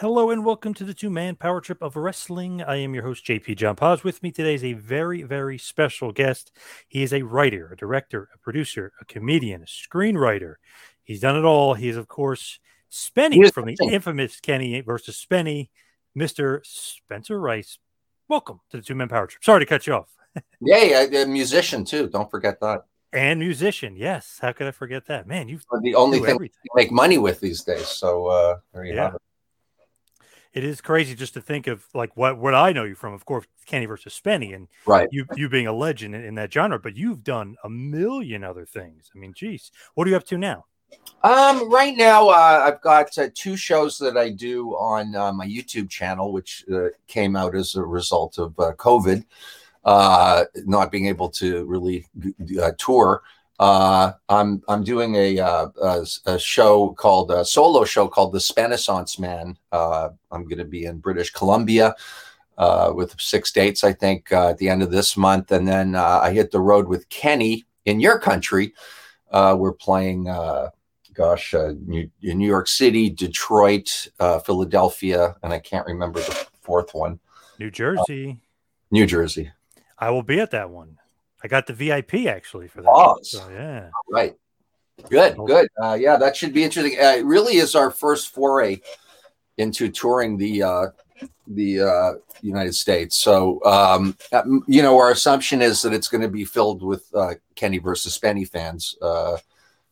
Hello and welcome to the two man power trip of wrestling. I am your host, JP John Paz. With me today is a very, very special guest. He is a writer, a director, a producer, a comedian, a screenwriter. He's done it all. He is, of course, Spenny from the infamous Kenny versus Spenny, Mr. Spencer Rice. Welcome to the two man power trip. Sorry to cut you off. Yay, a musician too. Don't forget that. And musician, yes. How could I forget that? Man, you've the only thing you make money with these days. So uh, there you yeah. have it it is crazy just to think of like what what I know you from, of course, Kenny versus Spenny, and right. you you being a legend in, in, that genre. But you've done a million other things. I mean, geez, what are you up to now? Um, right now, uh, I've got uh, two shows that I do on uh, my YouTube channel, which uh, came out as a result of uh, COVID, uh, not being able to really tour. Uh, I'm I'm doing a, uh, a, a show called a solo show called The Spenissance Man. Uh, I'm going to be in British Columbia uh, with six dates, I think, uh, at the end of this month, and then uh, I hit the road with Kenny in your country. we're playing, gosh, New, in New York City, Detroit, Philadelphia, and I can't remember the fourth one. New Jersey. New Jersey. I will be at that one. I got the VIP actually for that. Oh, so, yeah. Right. Good. Good. Uh, yeah, that should be interesting. Uh, it really is our first foray into touring the uh, the uh, United States. So, um, uh, you know, our assumption is that it's going to be filled with uh, Kenny versus Spenny fans. Uh,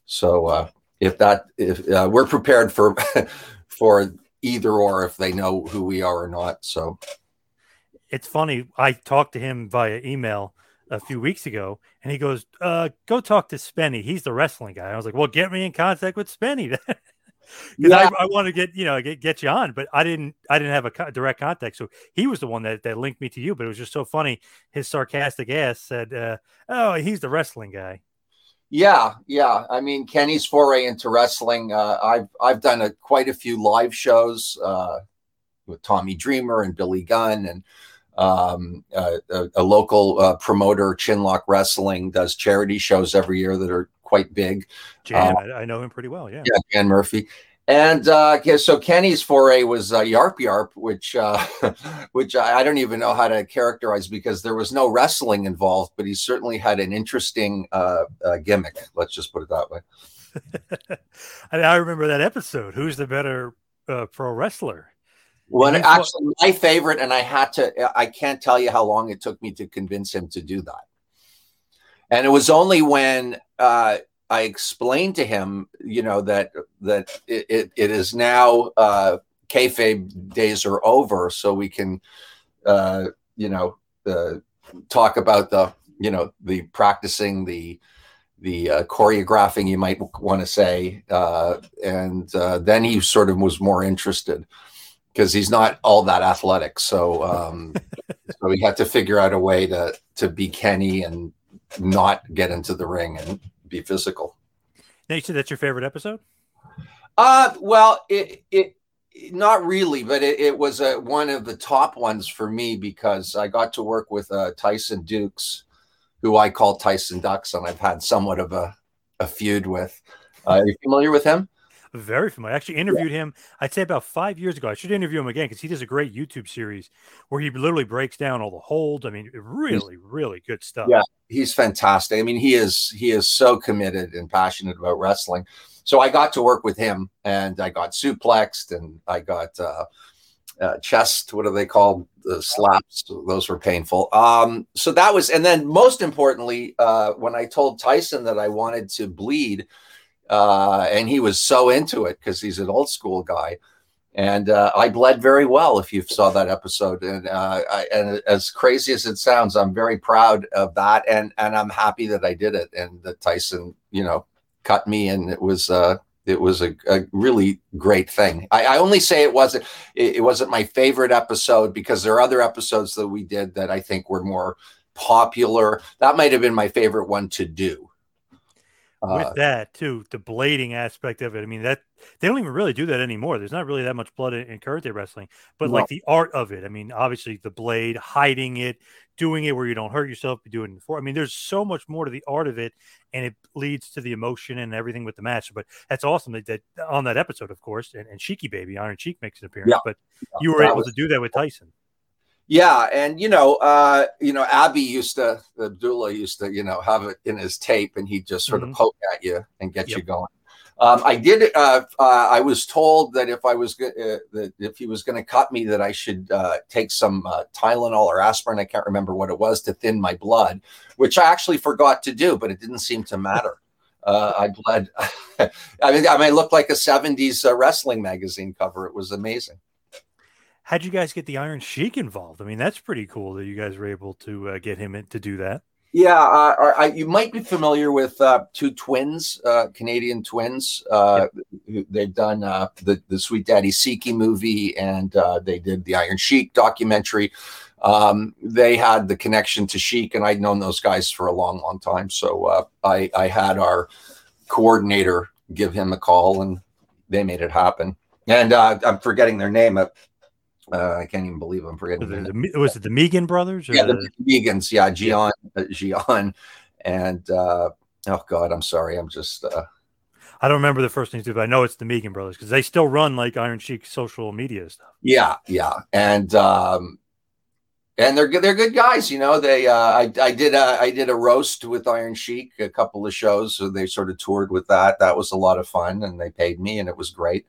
so, uh, if that, if uh, we're prepared for for either or, if they know who we are or not. So, it's funny. I talked to him via email a few weeks ago, and he goes, uh, "Go talk to Spenny. He's the wrestling guy." I was like, "Well, get me in contact with Spenny." Because yeah. I, I want to get you know get, get you on, but I didn't I didn't have a co- direct contact, so he was the one that, that linked me to you. But it was just so funny. His sarcastic ass said, uh, "Oh, he's the wrestling guy." Yeah, yeah. I mean, Kenny's foray into wrestling. Uh, I've I've done a, quite a few live shows uh, with Tommy Dreamer and Billy Gunn and um, a, a, local uh, promoter, Chinlock Wrestling, does charity shows every year that are quite big. Jan, uh, I know him pretty well. Yeah. Yeah, Jan Murphy. And uh, yeah, so Kenny's foray was uh, Yarp Yarp, which uh, which I, I, don't even know how to characterize because there was no wrestling involved, but he certainly had an interesting uh, uh, gimmick. Let's just put it that way. I remember that episode. Who's the better uh, pro wrestler? Well, actually, my favorite, and I had to, I can't tell you how long it took me to convince him to do that. And it was only when uh, I explained to him, you know, that that it, it, it is now uh, kayfabe days are over, so we can, uh, you know, uh, talk about the you know the practicing the the uh, choreographing you might want to say uh, and uh, then he sort of was more interested because he's not all that athletic so um, so we had to figure out a way to to be kenny and not get into the ring and be physical now you said that's your favorite episode uh well it it not really, but it, it was a, one of the top ones for me because I got to work with uh, Tyson Dux, who I call Tyson Ducks, and I've had somewhat of a, a feud with. Uh, are you familiar with him? Very familiar. I actually interviewed yeah. him, I'd say about five years ago. I should interview him again because he does a great YouTube series where he literally breaks down all the holds. I mean, really, really good stuff. Yeah, he's fantastic. I mean, he is he is so committed and passionate about wrestling so I got to work with him, and I got suplexed, and I got uh, uh, chest. What are they called? The slaps. Those were painful. Um, so that was, and then most importantly, uh, when I told Tyson that I wanted to bleed, uh, and he was so into it because he's an old school guy. And uh, I bled very well. If you saw that episode, and uh, I, and as crazy as it sounds, I'm very proud of that, and and I'm happy that I did it, and that Tyson, you know, cut me, and it was uh, it was a, a really great thing. I, I, only say it wasn't it, it wasn't my favorite episode because there are other episodes that we did that I think were more popular. That might have been my favorite one to do with uh, that too, the blading aspect of it. I mean, that they don't even really do that anymore. There's not really that much blood in, in current day wrestling, but like the art of it. I mean, obviously the blade, hiding it, doing it where you don't hurt yourself, doing it before. I mean, there's so much more to the art of it, and it leads to the emotion and everything with the match. But that's awesome that, that on that episode, of course, and, and Baby, Iron Sheik makes an appearance. Yeah. But you were able was, to do that with Tyson. Yeah, and you know, uh, you know, Abby used to Abdullah used to, you know, have it in his tape, and he'd just sort mm-hmm. of poke at you and get yep. you going. Um, I did. Uh, uh, I was told that if I was uh, that if he was going to cut me, that I should uh, take some uh, Tylenol or aspirin. I can't remember what it was to thin my blood, which I actually forgot to do, but it didn't seem to matter. Uh, I bled. I mean, I mean, looked like a '70s wrestling magazine cover. It was amazing how'd you guys get the Iron Sheik involved? I mean, that's pretty cool that you guys were able to uh, get him in, to do that. Yeah, uh, I, you might be familiar with uh, two twins, uh, Canadian twins. Uh, yep. They've done uh, the the Sweet Daddy Siki movie, and uh, they did the Iron Sheik documentary. Um, they had the connection to Sheik, and I'd known those guys for a long, long time. So I, I had our coordinator give him a call, and they made it happen. And I'm forgetting their name. Uh, I can't even believe I'm forgetting. Was it the, was it the Magen brothers? yeah, the, the Magens. Yeah, Jian, yeah. Uh, Jian, and uh, oh god, I'm sorry. I'm just. Uh, I don't remember the first names, but I know it's the Magen brothers because they still run like Iron Sheik social media stuff. Yeah, yeah, and um, and they're good. They're good guys. You know, they. Uh, I I did a I did a roast with Iron Sheik a couple of shows, so they sort of toured with that. That was a lot of fun, and they paid me, and it was great.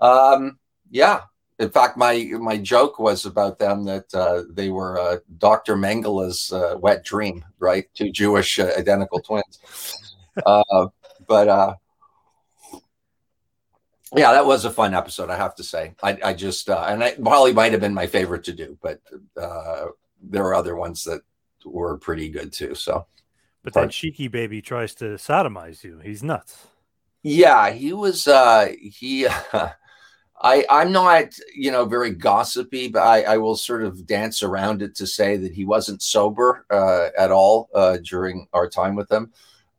Um, yeah, in fact, my my joke was about them that uh, they were uh, Dr. Mengele's uh, wet dream, right? Two Jewish uh, identical twins. Uh, but uh, yeah, that was a fun episode, I have to say. I, I just and I, Molly might have been my favorite to do, but there are other ones that were pretty good too. So, but that Sheiky baby tries to sodomize you. He's nuts. Yeah, he was. he. I, I'm not, you know, very gossipy, but I, I will sort of dance around it to say that he wasn't sober uh, at all uh, during our time with him.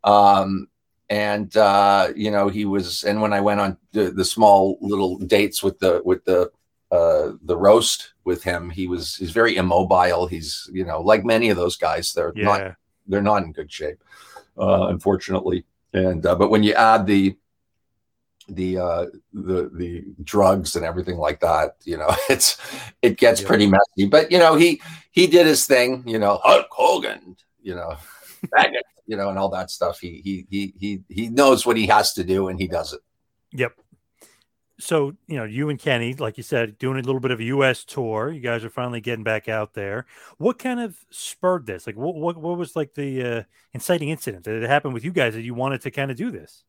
Um, and uh, you know, he was. And when I went on the, the small little dates with the with the uh, the roast with him, he was he's very immobile. He's you know, like many of those guys, they're yeah. not they're not in good shape, uh, unfortunately. And uh, but when you add the the uh the the drugs and everything like that you know it's it gets yeah. pretty messy but you know he he did his thing you know hulk hogan you know you know and all that stuff. He he he he he knows what he has to do and he does it. Yep. So you know you and kenny like you said doing a little bit of a us tour. You guys are finally getting back out there. What kind of spurred this? Like what what, what was like the uh, inciting incident? That happened with you guys that you wanted to kind of do this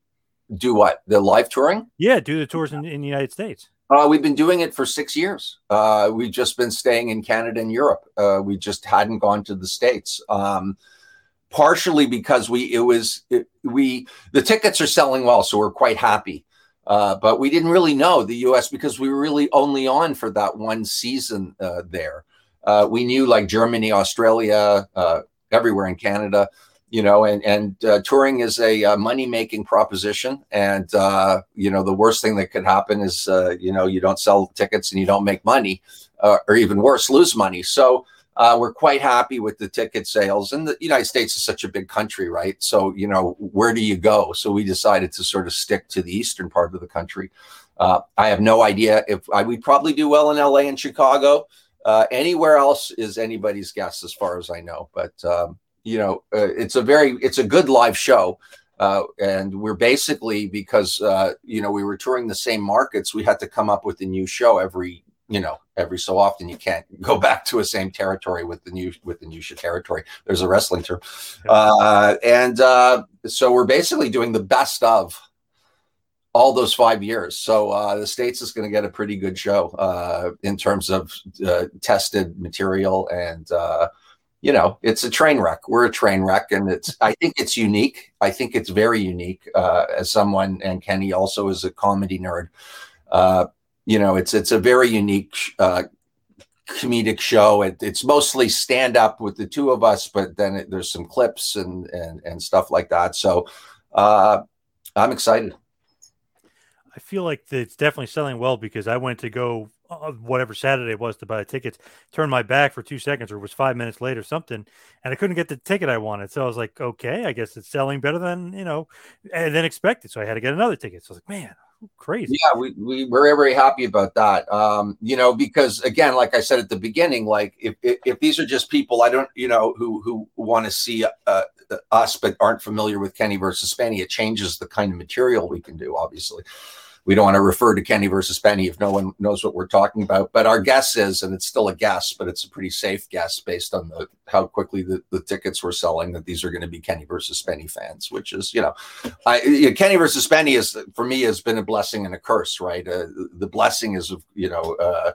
do what? The live touring? Yeah, do the tours in, in the United States. Uh, we've been doing it for six years. Uh, we've just been staying in Canada and Europe. Uh, we just hadn't gone to the States. Um, partially because we it was it, we the tickets are selling well, so we're quite happy. Uh, but we didn't really know the U.S. because we were really only on for that one season uh, there. Uh, we knew like Germany, Australia, uh, everywhere in Canada, you know, and and uh, touring is a uh, money making proposition, and you know the worst thing that could happen is you know you don't sell tickets and you don't make money, or even worse, lose money. So uh, we're quite happy with the ticket sales. And the United States is such a big country, right? So, you know, where do you go? So we decided to sort of stick to the eastern part of the country. Uh, I have no idea if I would probably do well in LA and Chicago. Uh, anywhere else is anybody's guess, as far as I know. But um, you know, uh, it's a very it's a good live show. Uh, and we're basically because uh, you know we were touring the same markets, we had to come up with a new show every you know every so often. You can't go back to a same territory with the new with the new territory. There's a wrestling term. Uh, and uh, so we're basically doing the best of all those five years. So uh, the states is going to get a pretty good show uh, in terms of uh, tested material and uh, you know it's a train wreck we're a train wreck and it's i think it's unique i think it's very unique as someone and kenny also is a comedy nerd you know, it's it's a very unique uh, comedic show. It, it's mostly stand up with the two of us, but then it, there's some clips and and and stuff like that. So uh, I'm excited. I feel like it's definitely selling well because I went to go uh, whatever Saturday was to buy tickets, turned my back for two seconds or was five minutes late or something, and I couldn't get the ticket I wanted. So I was like, okay, I guess it's selling better than you know, and then expected. So I had to get another ticket. So I was like, man, crazy. Yeah, we, we we're very happy about that. Um, you know, because again, like I said at the beginning, like if, if, if these are just people I don't, you know, who who want to see uh, us but aren't familiar with Kenny versus Spenny, it changes the kind of material we can do. Obviously, we don't want to refer to Kenny versus Spenny if no one knows what we're talking about. But our guess is, and it's still a guess, but it's a pretty safe guess based on the how quickly the, the tickets were selling that these are going to be Kenny versus Spenny fans, which is, you know, I you know, Kenny versus Spenny is for me has been a blessing and a curse, right? Uh, the blessing is, you know, uh,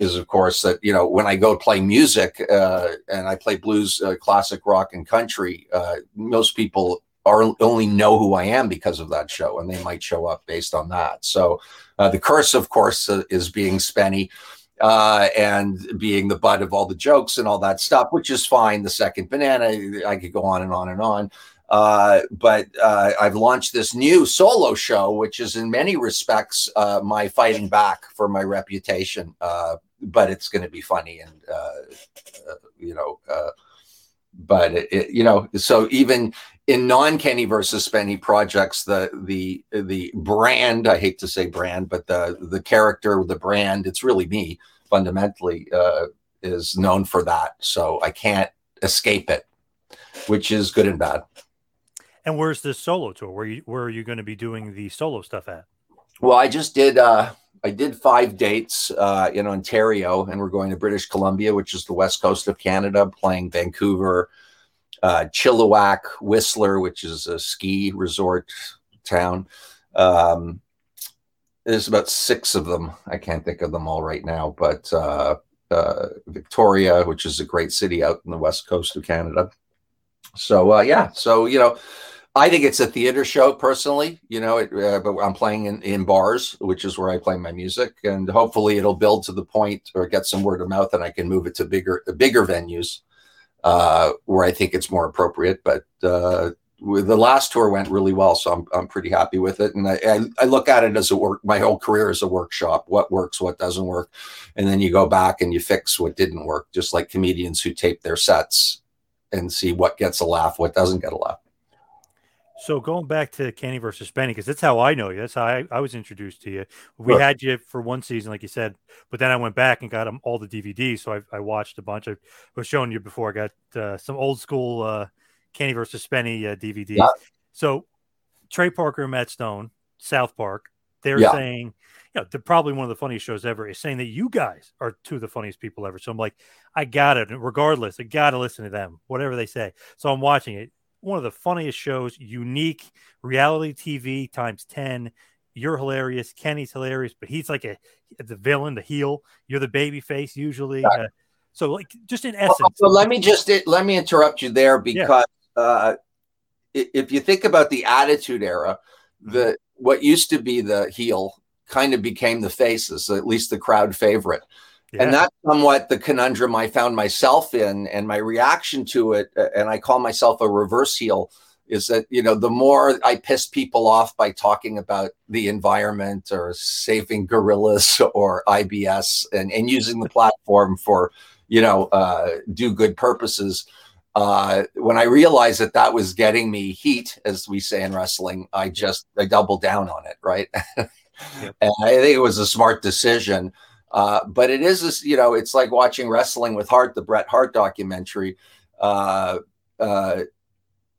is of course that you know when I go play music uh, and I play blues, uh, classic rock, and country, uh, most people are only know who I am because of that show, and they might show up based on that. So uh, the curse, of course, uh, is being Spenny uh, and being the butt of all the jokes and all that stuff, which is fine. The second banana, I could go on and on and on. Uh, but uh, I've launched this new solo show, which is in many respects uh, my fighting back for my reputation. but it's going to be funny and you know but it, it, you know so even in non Kenny versus Spenny projects, the the the brand I hate to say brand, but the the character, the brand, it's really me fundamentally uh, is known for that. So I can't escape it, which is good and bad. And where's this solo tour? Where you where are you going to be doing the solo stuff at? Well, I just did. uh I did five dates uh, in Ontario, and we're going to British Columbia, which is the west coast of Canada, playing Vancouver, uh, Chilliwack, Whistler, which is a ski resort town. Um, there's about six of them. I can't think of them all right now, but uh, uh, Victoria, which is a great city out in the west coast of Canada. So uh, yeah, so you know, I think it's a theater show personally. You know, it, uh, but I'm playing in, in bars, which is where I play my music, and hopefully it'll build to the point or get some word of mouth, and I can move it to bigger bigger venues uh, where I think it's more appropriate. But uh, the last tour went really well, so I'm I'm pretty happy with it. And I, I, I look at it as a work. My whole career as a workshop. What works, what doesn't work, and then you go back and you fix what didn't work. Just like comedians who tape their sets and see what gets a laugh, what doesn't get a laugh. So going back to Kenny versus Spenny, because that's how I know you. That's how I, I was introduced to you. We had you for one season, like you said, but then I went back and got them all the DVDs. So I, I watched a bunch. I was showing you before. I got uh, some old school uh, Kenny versus Spenny uh, DVDs. Yeah. So Trey Parker and Matt Stone, South Park, they're yeah. saying, you know, they're probably one of the funniest shows ever. Is saying that you guys are two of the funniest people ever. So I'm like, I got it. Regardless, I got to listen to them, whatever they say. So I'm watching it one of the funniest shows, unique reality TV times 10. You're hilarious. Kenny's hilarious, but he's like a the villain, the heel. You're the baby face usually. Uh, so, like, just in essence. Well, let me just let me interrupt you there because uh, if you think about the Attitude Era, the what used to be the heel kind of became the faces, at least the crowd favorite. Yeah. And that's somewhat the conundrum I found myself in, and my reaction to it. And I call myself a reverse heel is that you know the more I piss people off by talking about the environment or saving gorillas or IBS and, and using the platform for you know uh, do good purposes. Uh, when I realized that that was getting me heat, as we say in wrestling, I just I doubled down on it, right? And I think it was a smart decision. Uh, but it is, this, you know, it's like watching Wrestling with Hart, the Bret Hart documentary. Uh, uh,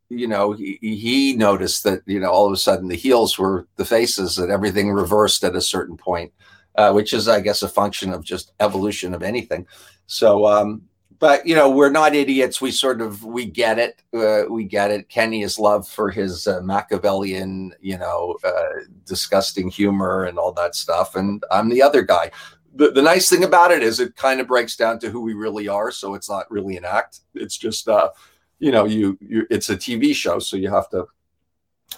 you know, he, he noticed that, you know, all of a sudden the heels were the faces and everything reversed at a certain point, uh, which is, I guess, a function of just evolution of anything. So, um, but you know, we're not idiots. We sort of we get it. Uh, we get it. Kenny is loved for his uh, Machiavellian, you know, uh, disgusting humor and all that stuff, and I'm the other guy. The, the nice thing about it is it kind of breaks down to who we really are. So it's not really an act. It's just uh, you know, you, you it's a TV show, so you have to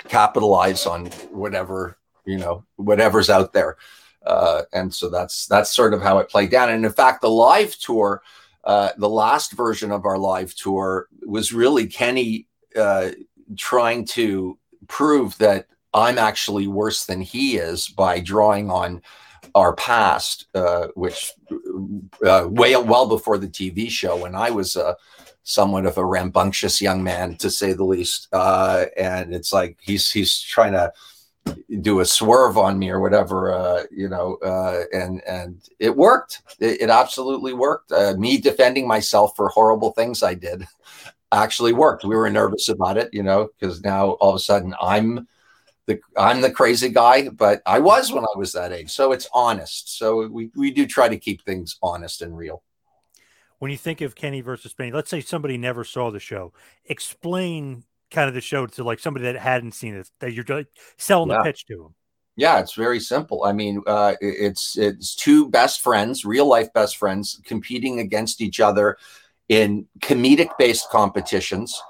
capitalize on whatever you know, whatever's out there. Uh, and so that's that's sort of how it played down. And in fact, the live tour, uh, the last version of our live tour, was really Kenny uh, trying to prove that I'm actually worse than he is by drawing on our past, uh, which uh, way well before the TV show when I was a somewhat of a rambunctious young man, to say the least. Uh, and it's like he's he's trying to do a swerve on me or whatever, uh, you know, uh, and and it worked. It, it absolutely worked. Uh, me defending myself for horrible things I did actually worked. We were nervous about it, you know, because now all of a sudden I'm the I'm the crazy guy, but I was when I was that age. So it's honest. So we we do try to keep things honest and real when you think of Kenny versus Spenny, let's say somebody never saw the show, explain kind of the show to like somebody that hadn't seen it that you're selling yeah. the pitch to them. Yeah, it's very simple. I mean, uh, it's it's two best friends, real life best friends, competing against each other in comedic based competitions.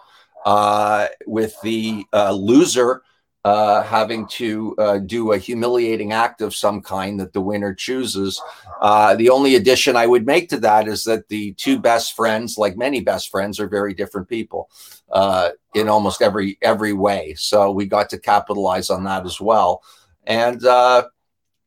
Uh, with the uh, loser uh, having to uh, do a humiliating act of some kind that the winner chooses. Uh, the only addition I would make to that is that the two best friends, like many best friends, are very different people uh, in almost every every way. So we got to capitalize on that as well, and uh,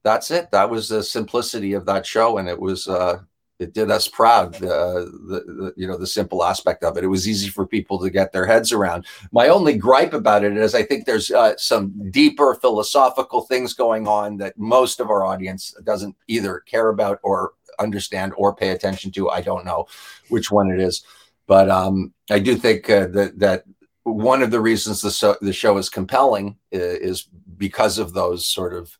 that's it. That was the simplicity of that show, and it was uh, it did us proud. Uh, the, the, you know the simple aspect of it. It was easy for people to get their heads around. My only gripe about it is I think there's uh, some deeper philosophical things going on that most of our audience doesn't either care about or understand or pay attention to. I don't know which one it is, but um, I do think uh, that that one of the reasons the so, the show is compelling uh, is because of those sort of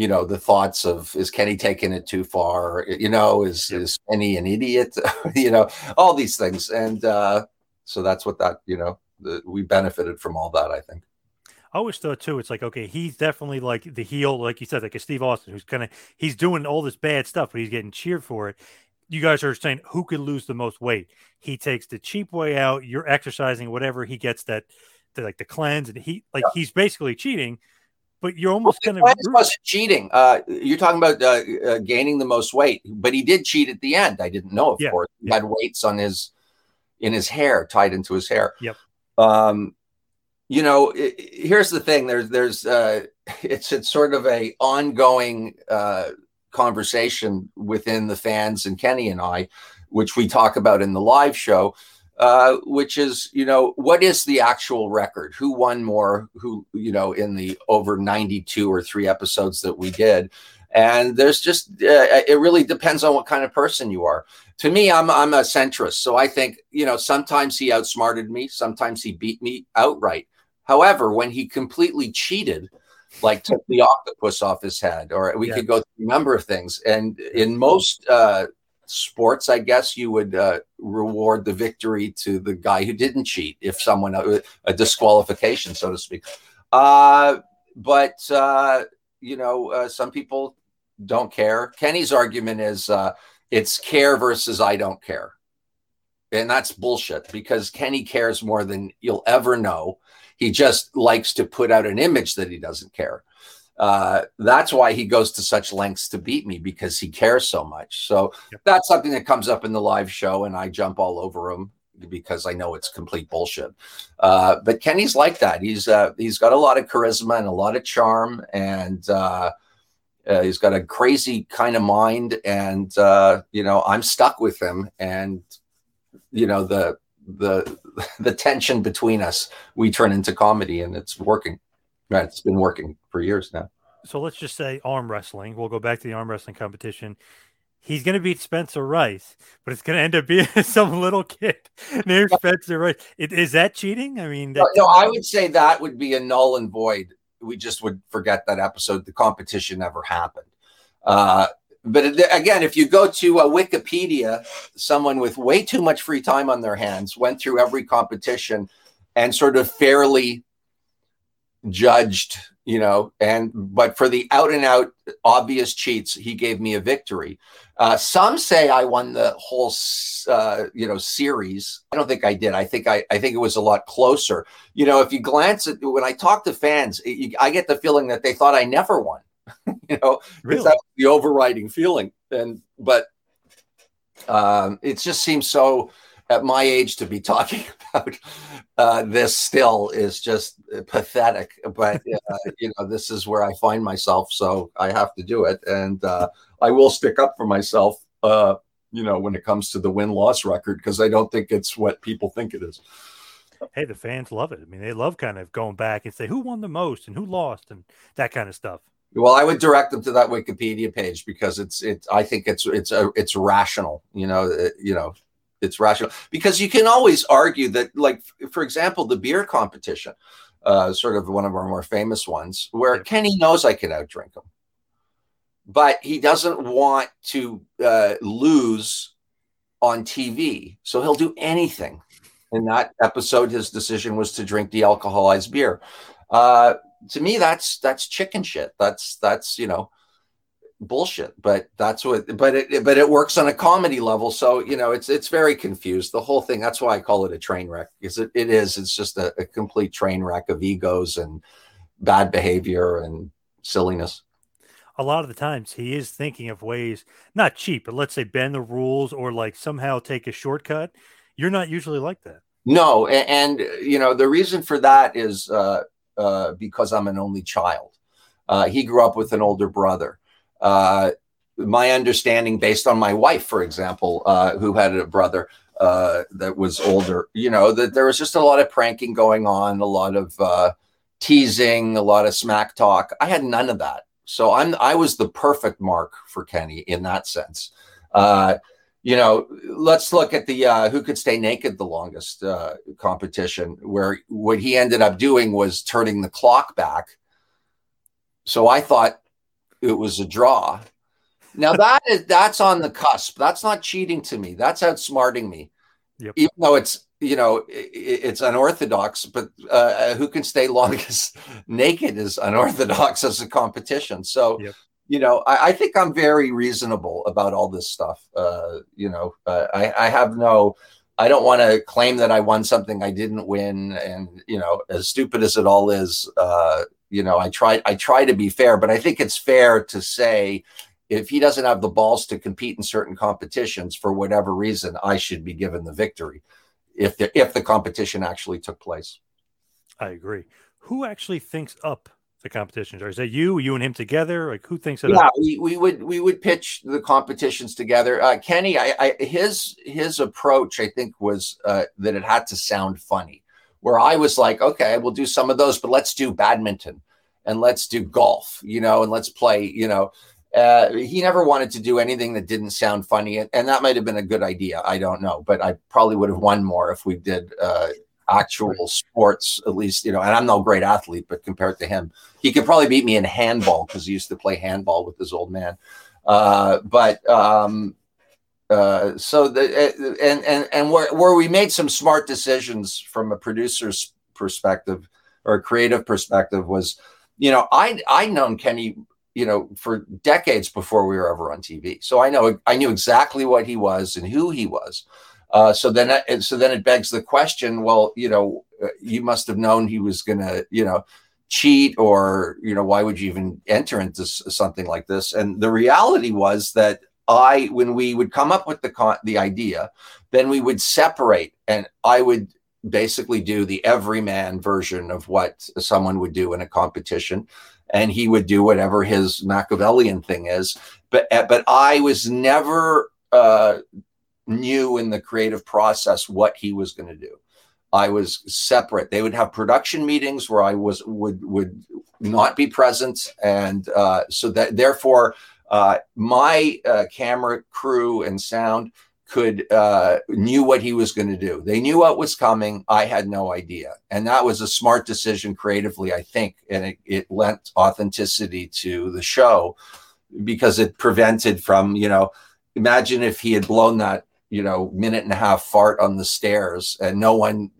you know the thoughts of is Kenny taking it too far? You know, is is Kenny an idiot? you know, all these things, and uh, so that's what that you know the, we benefited from all that. I think. I always thought too. It's like okay, he's definitely like the heel, like you said, like a Steve Austin, who's kind of he's doing all this bad stuff, but he's getting cheered for it. You guys are saying who could lose the most weight? He takes the cheap way out. You're exercising, whatever. He gets that, the, like the cleanse, and he like yeah. he's basically cheating but you're almost well, kind of was cheating. Uh, you're talking about uh, uh, gaining the most weight, but he did cheat at the end. I didn't know, of yeah. course. He yeah. had weights on his in his hair, tied into his hair. Yep. Um, you know, it, here's the thing. There's there's uh, it's it's sort of a ongoing uh, conversation within the fans and Kenny and I, which we talk about in the live show uh, which is, you know, what is the actual record? Who won more? Who, you know, in the over 92 or three episodes that we did. And there's just, uh, it really depends on what kind of person you are. To me, I'm, I'm a centrist. So I think, you know, sometimes he outsmarted me, sometimes he beat me outright. However, when he completely cheated, like took the octopus off his head, or we yeah. could go through a number of things. And in most uh, sports, I guess you would uh, reward the victory to the guy who didn't cheat, if someone uh, a disqualification, so to speak. Uh, but uh, you know, uh, some people don't care. Kenny's argument is uh, it's care versus I don't care. and that's bullshit because Kenny cares more than you'll ever know. He just likes to put out an image that he doesn't care. Uh, that's why he goes to such lengths to beat me because he cares so much. So yep. that's something that comes up in the live show, and I jump all over him because I know it's complete bullshit. Uh, but Kenny's like that. He's uh, he's got a lot of charisma and a lot of charm, and uh, uh, he's got a crazy kind of mind. And uh, you know, I'm stuck with him, and you know the the the tension between us we turn into comedy, and it's working. Right, it's been working for years now. So let's just say arm wrestling. We'll go back to the arm wrestling competition. He's going to beat Spencer Rice, but it's going to end up being some little kid named Spencer Rice. It, is that cheating? I mean, no, no, I would say that would be a null and void. We just would forget that episode. The competition never happened. Uh, but again, if you go to uh, Wikipedia, someone with way too much free time on their hands went through every competition and sort of fairly judged, you know, and but for the out and out obvious cheats, he gave me a victory. Uh, some say I won the whole, uh, you know, series. I don't think I did. I think I, I think it was a lot closer. You know, if you glance at when I talk to fans, it, I get the feeling that they thought I never won. you know, really? the overriding feeling. And but um, it just seems so at my age to be talking about uh, this still is just pathetic. But uh, you know, this is where I find myself, so I have to do it, and uh, I will stick up for myself. Uh, you know, when it comes to the win loss record, because I don't think it's what people think it is. Hey, the fans love it. I mean, they love kind of going back and say who won the most and who lost and that kind of stuff. Well, I would direct them to that Wikipedia page because it's it's. I think it's it's a it's rational. You know, it, uh, you know, it's rational. Because you can always argue that, like for example, the beer competition, uh, sort of one of our more famous ones, where Kenny knows I can outdrink him, but he doesn't want to uh, lose on TV, so he'll do anything. In that episode, his decision was to drink de-alcoholized beer. Uh, to me that's that's chicken shit. That's that's you know bullshit but that's what but it but it works on a comedy level so you know it's it's very confused the whole thing that's why i call it a train wreck because it, it is it's just a, a complete train wreck of egos and bad behavior and silliness a lot of the times he is thinking of ways not cheap but let's say bend the rules or like somehow take a shortcut you're not usually like that no and, and you know the reason for that is uh uh, because I'm an only child. Uh, he grew up with an older brother. Uh, my understanding, based on my wife, for example, uh, who had a brother uh, that was older, you know, that there was just a lot of pranking going on, a lot of teasing, a lot of smack talk. I had none of that. So I'm I was the perfect mark for Kenny in that sense. Uh, you know, let's look at the uh, who could stay naked the longest uh, competition, where what he ended up doing was turning the clock back. So I thought it was a draw. Now that is that's on the cusp. That's not cheating to me. That's outsmarting me. Yep. Even though it's you know it, it's unorthodox, but uh, who can stay longest naked is unorthodox as a competition. So yep you know, I, I, think I'm very reasonable about all this stuff. Uh, you know, uh, I, I have no, I don't want to claim that I won something I didn't win. And, you know, as stupid as it all is, uh, you know, I try, I try to be fair, but I think it's fair to say if he doesn't have the balls to compete in certain competitions for whatever reason, I should be given the victory if the, if the competition actually took place. I agree. Who actually thinks up the competitions? Or is that you, you and him together? Like who thinks it? Yeah, we, we would we would pitch the competitions together. Uh, Kenny, I, I his his approach, I think, was uh, that it had to sound funny. Where I was like, okay, we'll do some of those, but let's do badminton and let's do golf, you know, and let's play, you know. Uh, he never wanted to do anything that didn't sound funny, and, and that might have been a good idea. I don't know, but I probably would have won more if we did uh, actual sports, at least, you know, and I'm no great athlete, but compared to him, he could probably beat me in handball because he used to play handball with his old man. Uh, but um, uh, so the uh, and and and where where we made some smart decisions from a producer's perspective or a creative perspective was, you know, I I known Kenny, you know, for decades before we were ever on TV, so I know I knew exactly what he was and who he was. Uh, so then, it, so then it begs the question: Well, you know, uh, you must have known he was going to, you know, cheat, or you know, why would you even enter into something like this? And the reality was that I, when we would come up with the con- the idea, then we would separate, and I would basically do the everyman version of what someone would do in a competition. And he would do whatever his machiavellian thing is. But but i was never uh knew in the creative process what he was going to do. I was separate. They would have production meetings where i was would would not be present. And uh so that therefore uh my uh, camera crew and sound could uh, knew what he was going to do. They knew what was coming. I had no idea, and that was a smart decision creatively, I think, and it, it lent authenticity to the show because it prevented from you know. Imagine if he had blown that you know minute and a half fart on the stairs and no one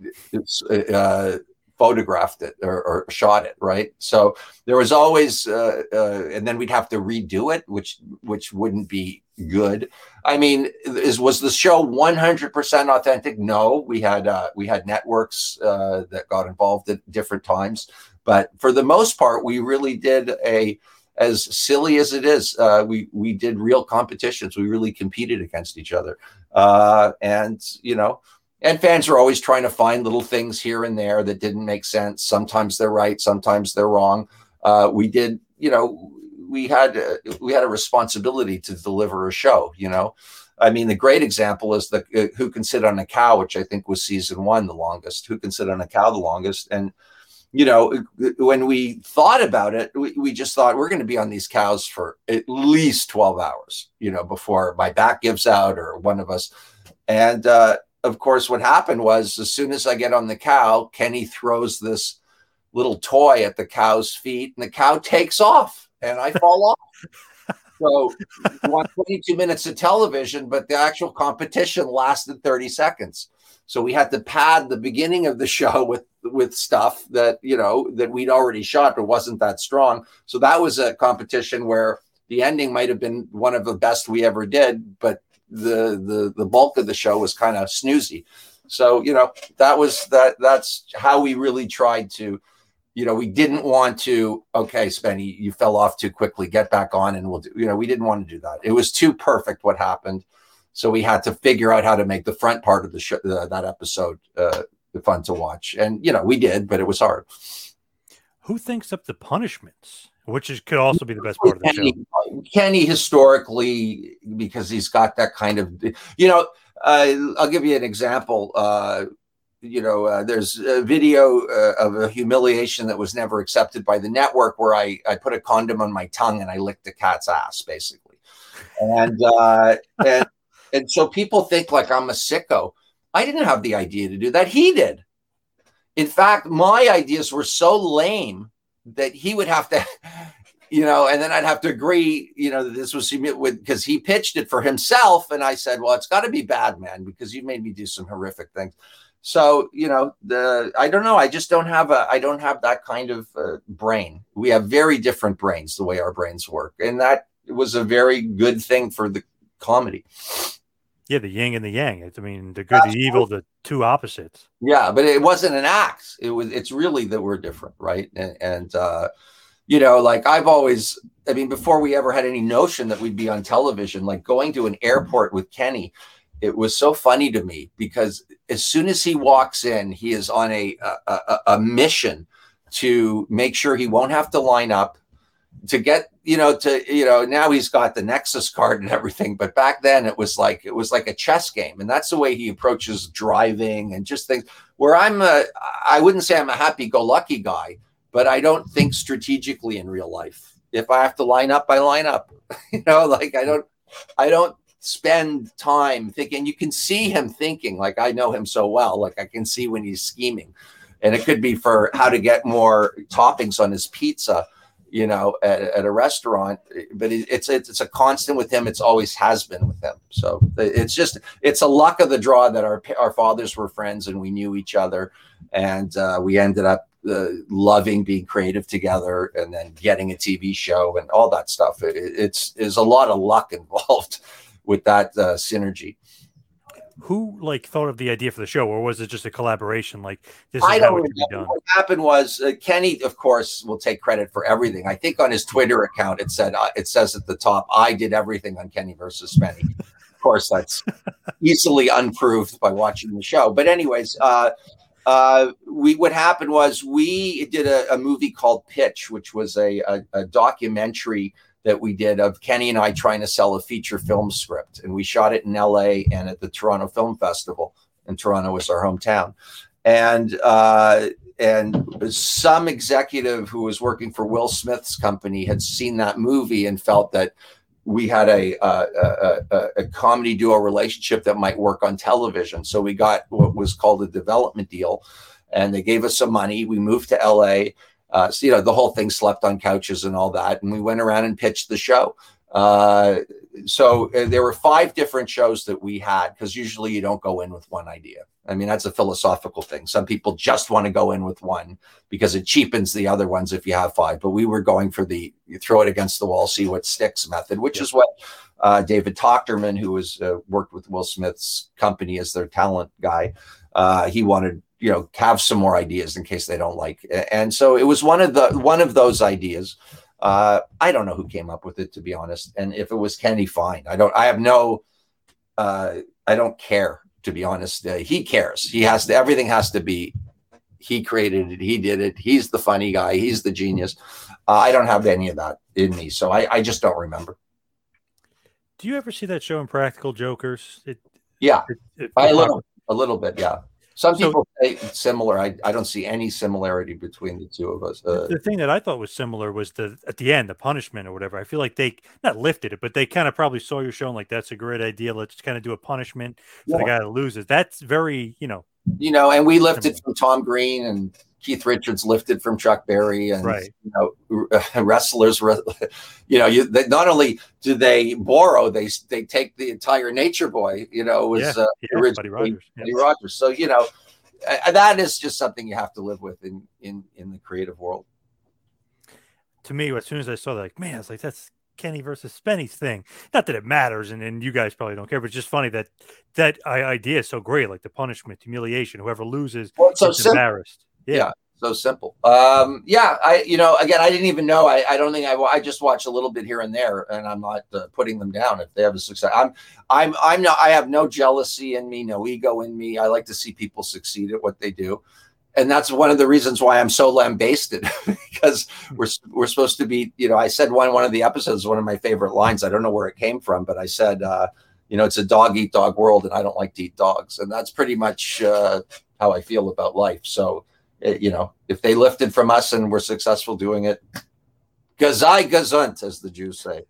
uh, photographed it or, or, shot it right? So there was always uh, uh, and then we'd have to redo it which which wouldn't be good. I mean is was the show 100% authentic? No. We had uh, we had networks uh, that got involved at different times. But for the most part we really did a as silly as it is uh, we we did real competitions. We really competed against each other. Uh, and you know and fans are always trying to find little things here and there that didn't make sense. Sometimes they're right, sometimes they're wrong. Uh, we did, you know, we had uh, we had a responsibility to deliver a show. You know, I mean, the great example is the uh, Who Can Sit on a Cow, which I think was season one the longest. Who Can Sit on a Cow the longest, and you know, when we thought about it, we, we just thought we're going to be on these cows for at least 12 hours, you know, before my back gives out or one of us. And uh, of course, what happened was as soon as I get on the cow, Kenny throws this little toy at the cow's feet, and the cow takes off, and I fall off. So you want 22 minutes of television, but the actual competition lasted 30 seconds. So we had to pad the beginning of the show with with stuff that you know that we'd already shot, but wasn't that strong. So that was a competition where the ending might have been one of the best we ever did, but the the the bulk of the show was kind of snoozy. So you know that was that that's how we really tried to. You know, we didn't want to. Okay, Spenny, you fell off too quickly. Get back on, and we'll do. You know, we didn't want to do that. It was too perfect what happened, so we had to figure out how to make the front part of the show, uh, that episode, uh, fun to watch. And you know, we did, but it was hard. Who thinks up the punishments? which is could also be the best part of the show. Kenny historically, because he's got that kind of, you know, uh, I'll give you an example. Uh, you know, uh, there's a video uh, of a humiliation that was never accepted by the network where I, I put a condom on my tongue and I licked a cat's ass, basically. And, uh, and, and so people think like I'm a sicko. I didn't have the idea to do that. He did. In fact, my ideas were so lame that he would have to, you know, and then I'd have to agree, you know, that this was with because he pitched it for himself, and I said, well, it's got to be bad, man, because you made me do some horrific things. So you know, the I don't know. I just don't have a I don't have that kind of uh, brain. We have very different brains, the way our brains work, and that was a very good thing for the comedy. Yeah, the yin and the yang. It's, I mean, the good, the evil, the two opposites. Yeah, but it wasn't an act. It was. It's really that we're different, right? And, and uh, you know, like I've always. I mean, before we ever had any notion that we'd be on television, like going to an airport with Kenny, it was so funny to me because as soon as he walks in, he is on a a, a, mission to make sure he won't have to line up to get you know to you know now he's got the nexus card and everything but back then it was like it was like a chess game and that's the way he approaches driving and just things where i'm a i wouldn't say i'm a happy-go-lucky guy but i don't think strategically in real life if i have to line up i line up you know like i don't i don't spend time thinking you can see him thinking like i know him so well like i can see when he's scheming and it could be for how to get more toppings on his pizza you know, at, at a restaurant. But it's, it's it's a constant with him. It's always has been with him. So it's just it's a luck of the draw that our our fathers were friends and we knew each other, and uh, we ended up uh, loving being creative together and then getting a TV show and all that stuff. It, it's there's a lot of luck involved with that uh, synergy. who like thought of the idea for the show, or was it just a collaboration? Like this is I how don't it should be remember. done. What happened was uh, Kenny, of course, will take credit for everything. I think on his Twitter account, it said uh, it says at the top, "I did everything on Kenny versus Spenny." of course, that's easily unproved by watching the show. But anyways, uh, uh, we what happened was we did a, a movie called Pitch, which was a, a, a documentary that we did of Kenny and I trying to sell a feature film script, and we shot it in L.A. and at the Toronto Film Festival. And Toronto was our hometown, and uh, and some executive who was working for Will Smith's company had seen that movie and felt that we had a, a, a, a, comedy duo relationship that might work on television. So we got what was called a development deal, and they gave us some money. We moved to LA. Uh, so, you know, the whole thing slept on couches and all that. And we went around and pitched the show. Uh, so uh, there were five different shows that we had because usually you don't go in with one idea. I mean, that's a philosophical thing. Some people just want to go in with one because it cheapens the other ones if you have five. But we were going for the you throw it against the wall, see what sticks method, which is what uh, David Tochterman, who has uh, worked with Will Smith's company as their talent guy, uh, he wanted you know have some more ideas in case they don't like. And so it was one of the one of those ideas. Uh, I don't know who came up with it, to be honest. And if it was Kenny, fine. I don't. I have no. Uh, I don't care, to be honest. Uh, he cares. He has to. Everything has to be. He created it. He did it. He's the funny guy. He's the genius. Uh, I don't have any of that in me, so I, I just don't remember. Do you ever see that show Impractical Jokers? It, Yeah, it, it- I, a little, a little bit. Yeah. Some So- people say similar. I, I don't see any similarity between the two of us. Uh, the thing that I thought was similar was the at the end the punishment or whatever. I feel like they not lifted it, but they kind of probably saw your show and like that's a great idea. Let's kind of do a punishment for the Yeah. guy that loses. That's very you know you know, and we lifted from Tom Green and Keith Richards lifted from Chuck Berry and Right. you know wrestlers. You know, you they, not only do they borrow, they they take the entire Nature Boy. You know, was Yeah, uh, yeah, Buddy originally Rogers, Buddy Rogers. So you know, uh, that is just something you have to live with in in in the creative world. to me as soon as I saw that like man, it's like that's Kenny versus Spenny's thing. Not that it matters, and, and you guys probably don't care, but it's just funny that that idea is so great. Like the punishment, humiliation, whoever loses Well, so is simple. Embarrassed. Yeah. so simple. Um, yeah, I, you know, again, I didn't even know. I, I don't think I, I just watch a little bit here and there, and I'm not uh, putting them down if they have a success. I'm, I'm, I'm not. I have no jealousy in me, no ego in me. I like to see people succeed at what they do, and that's one of the reasons why I'm so lambasted because we're we're supposed to be. You know, I said one one of the episodes, one of my favorite lines. I don't know where it came from, but I said. Uh, you know, it's a dog eat dog world, and I don't like to eat dogs, and that's pretty much uh, how I feel about life. So, it, you know, if they lifted from us and were successful doing it, gazai gazunt, as the Jews say.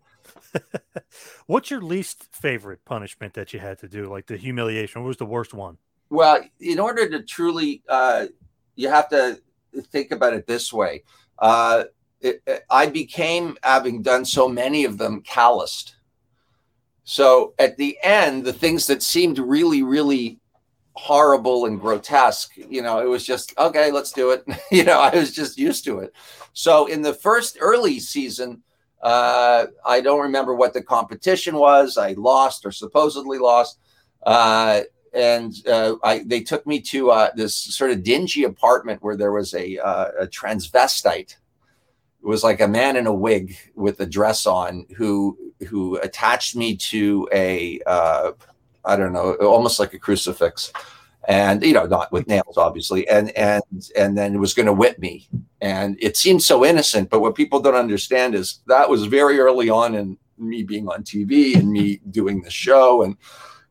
What's your least favorite punishment that you had to do? Like the humiliation. What was the worst one? Well, in order to truly, uh, you have to think about it this way. Uh, it, it- I became, having done so many of them, calloused. So at the end, the things that seemed really, really horrible and grotesque, you know, it was just, okay, let's do it. you know, I was just used to it. So in the first early season, uh, I don't remember what the competition was. I lost or supposedly lost. Uh, and uh, I, they took me to uh, this sort of dingy apartment where there was a, uh, a transvestite. It was like a man in a wig with a dress on who who attached me to a uh, I don't know, almost like a crucifix, and you know, not with nails, obviously, and and and then it was going to whip me, and it seemed so innocent. But what people don't understand is that was very early on in me being on TV and me doing the show, and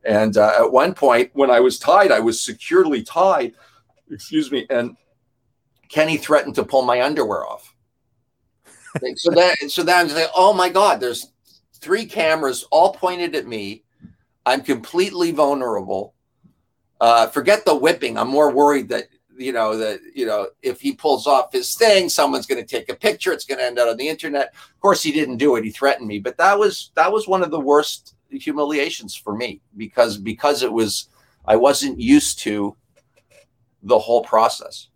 and uh, at one point when I was tied, I was securely tied. Excuse me, and Kenny threatened to pull my underwear off. so that so then I'm like, oh my god, there's three cameras all pointed at me. I'm completely vulnerable. Uh, forget the whipping. I'm more worried that you know that you know if he pulls off his thing, someone's going to take a picture. It's going to end up on the internet. Of course, he didn't do it. He threatened me, but that was that was one of the worst humiliations for me because because it was I wasn't used to the whole process.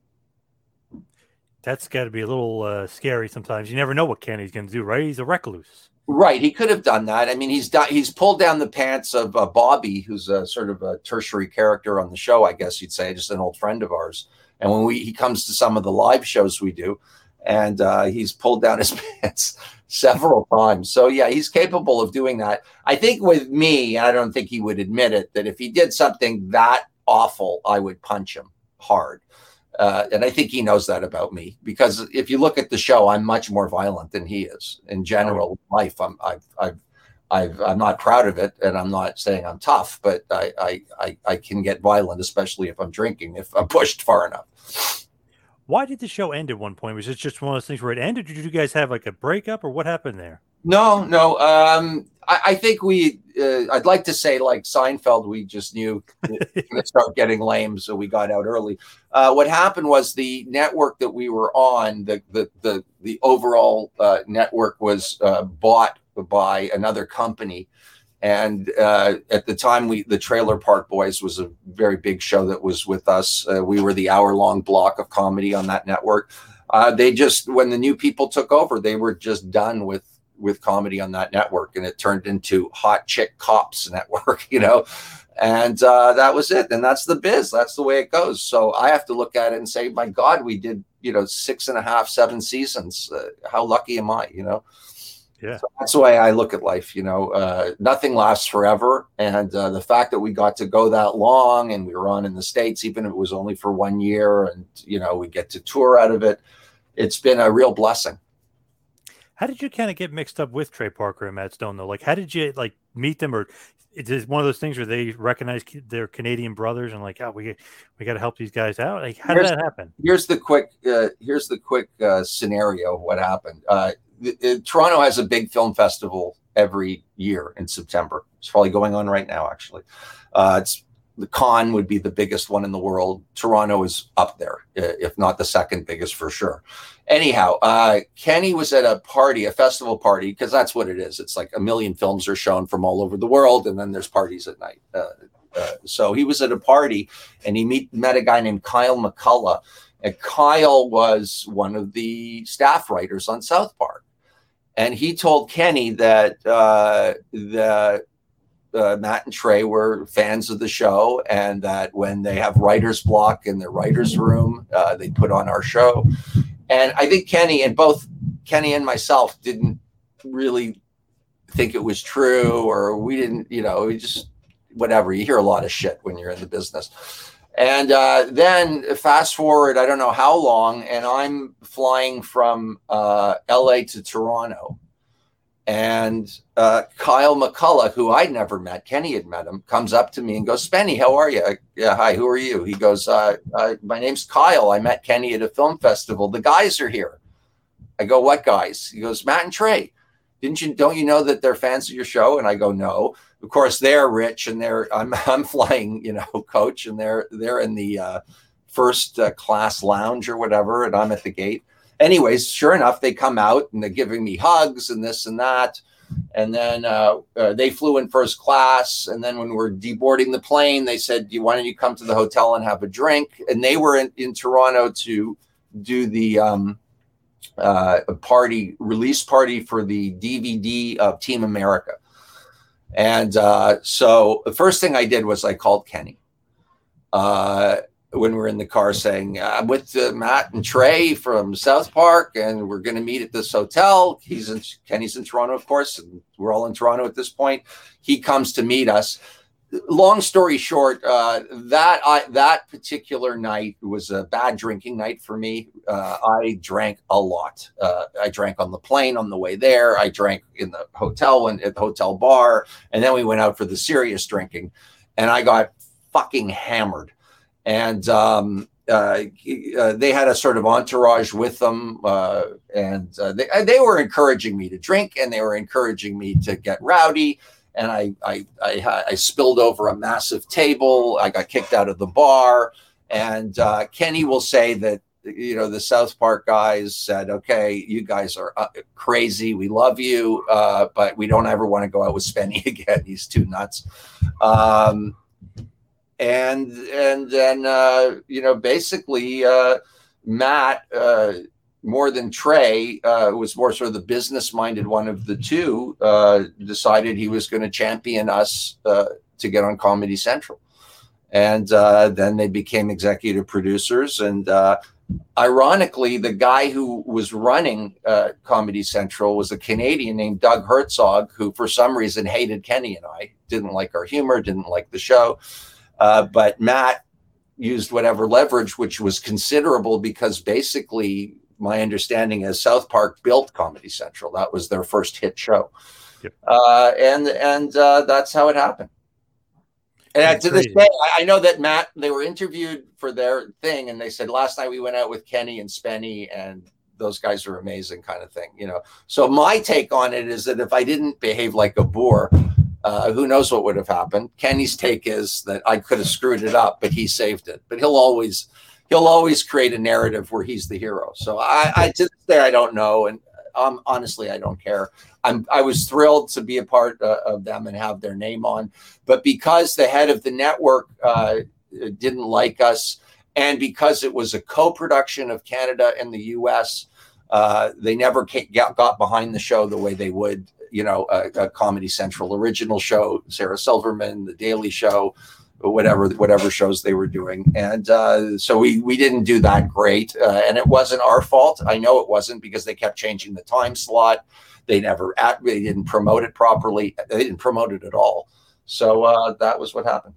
That's got to be a little uh, scary sometimes. You never know what Kenny's going to do, right? He's a recluse. Right, he could have done that. I mean, he's done. He's pulled down the pants of uh, Bobby, who's a sort of a tertiary character on the show, I guess you'd say, just an old friend of ours. And when we he comes to some of the live shows we do, and uh, he's pulled down his pants several times. So yeah, he's capable of doing that. I think with me, and I don't think he would admit it that if he did something that awful, I would punch him hard. Uh, and I think he knows that about me because if you look at the show, I'm much more violent than he is in general life. I'm I've, I've I've, I'm not proud of it, and I'm not saying I'm tough, but I, I, I, I can get violent, especially if I'm drinking, if I'm pushed far enough. Why did the show end at one point? Was it just one of those things where it ended? Did you guys have like a breakup, or what happened there? No, no. Um, I, I think we. Uh, I'd like to say like Seinfeld. We just knew to start getting lame, so we got out early. Uh, what happened was the network that we were on, the the the, the overall uh, network was uh, bought by another company. And uh, at the time, we the Trailer Park Boys was a very big show that was with us. Uh, we were the hour long block of comedy on that network. They just when the new people took over, they were just done with with comedy on that network, and it turned into Hot Chick Cops Network, you know. And uh, that was it. And that's the biz. That's the way it goes. So I have to look at it and say, my God, we did, you know, six and a half, seven seasons. Uh, how lucky am I, you know? Yeah. So that's the way I look at life. You know, uh, nothing lasts forever, and uh, the fact that we got to go that long and we were on in the states, even if it was only for one year, and you know, we get to tour out of it, it's been a real blessing. How did you kind of get mixed up with Trey Parker and Matt Stone though? Like, how did you like meet them, or is it one of those things where they recognize their Canadian brothers and like, oh, we we got to help these guys out? Like, how here's, did that happen? Here's the quick uh, here's the quick uh, scenario of what happened. Uh, Toronto has a big film festival every year in September. It's probably going on right now, actually. Uh, it's the Cannes would be the biggest one in the world. Toronto is up there, if not the second biggest for sure. Anyhow, uh, Kenny was at a party, a festival party, because that's what it is. It's like a million films are shown from all over the world, and then there's parties at night. Uh, uh, so he was at a party, and he meet, met a guy named Kyle McCulloch. And Kyle was one of the staff writers on South Park and he told Kenny that uh, that uh, Matt and Trey were fans of the show, and that when they have writer's block in their writer's room, uh, they put on our show. And I think Kenny and both Kenny and myself didn't really think it was true, or we didn't, you know, we just whatever. You hear a lot of shit when you're in the business. And uh, then fast forward, I don't know how long, and I'm flying from uh, LA to Toronto. And uh, Kyle McCulloch, who I'd never met, Kenny had met him, comes up to me and goes, Spenny, how are you? Yeah, hi, who are you? He goes, uh, uh, My name's Kyle. I met Kenny at a film festival. The guys are here. I go, What guys? He goes, Matt and Trey. Didn't you don't you know that they're fans of your show? And I go, No of course they're rich and they're I'm I'm flying you know coach and they're they're in the uh, first uh, class lounge or whatever and I'm at the gate. Anyways, sure enough, they come out and they're giving me hugs and this and that. And then uh, uh, they flew in first class. And then when we're deboarding the plane, they said, "Do you why don't you come to the hotel and have a drink?" And they were in, in Toronto to do the um, uh, party release party for the DVD of Team America. And uh, so the first thing I did was I called Kenny uh, when we're in the car saying, I'm with uh, Matt and Trey from South Park, and we're going to meet at this hotel. He's in, Kenny's in Toronto, of course, and we're all in Toronto at this point. He comes to meet us long story short, uh, that I, that particular night was a bad drinking night for me. Uh, I drank a lot. Uh, I drank on the plane on the way there. I drank in the hotel and at the hotel bar, and then we went out for the serious drinking, and I got fucking hammered. And um, uh, uh, they had a sort of entourage with them, uh, and uh, they they were encouraging me to drink, and they were encouraging me to get rowdy and I, I, I, I, spilled over a massive table. I got kicked out of the bar. And uh, Kenny will say that, you know, the South Park guys said, okay, you guys are uh, crazy. We love you, but we don't ever want to go out with Spenny again. He's too nuts. Um, and and then, uh, you know, basically, uh, Matt uh, more than Trey, uh, was more sort of the business minded one of the two, uh, decided he was going to champion us uh, to get on Comedy Central. And then they became executive producers. And ironically, the guy who was running Comedy Central was a Canadian named Doug Herzog, who for some reason hated Kenny and I, didn't like our humor, didn't like the show. But Matt used whatever leverage, which was considerable because basically my understanding is South Park built Comedy Central. That was their first hit show, yep. uh, and and uh, that's how it happened. And to this day, I know that Matt. They were interviewed for their thing, and they said last night we went out with Kenny and Spenny, and those guys are amazing, kind of thing. You know. So my take on it is that if I didn't behave like a boor, uh, who knows what would have happened? Kenny's take is that I could have screwed it up, but he saved it. But he'll always he'll always create a narrative where he's the hero. So I, I to this day I don't know, and um, honestly I don't care. I'm I was thrilled to be a part uh, of them and have their name on, but because the head of the network uh, didn't like us, and because it was a co-production of Canada and the U.S. Uh, they never got behind the show the way they would, you know, a, a Comedy Central original show, Sarah Silverman, The Daily Show, whatever whatever shows they were doing. And uh, so we we didn't do that great. Uh, and it wasn't our fault. I know it wasn't because they kept changing the time slot. They never at, they didn't promote it properly. They didn't promote it at all. So uh, that was what happened.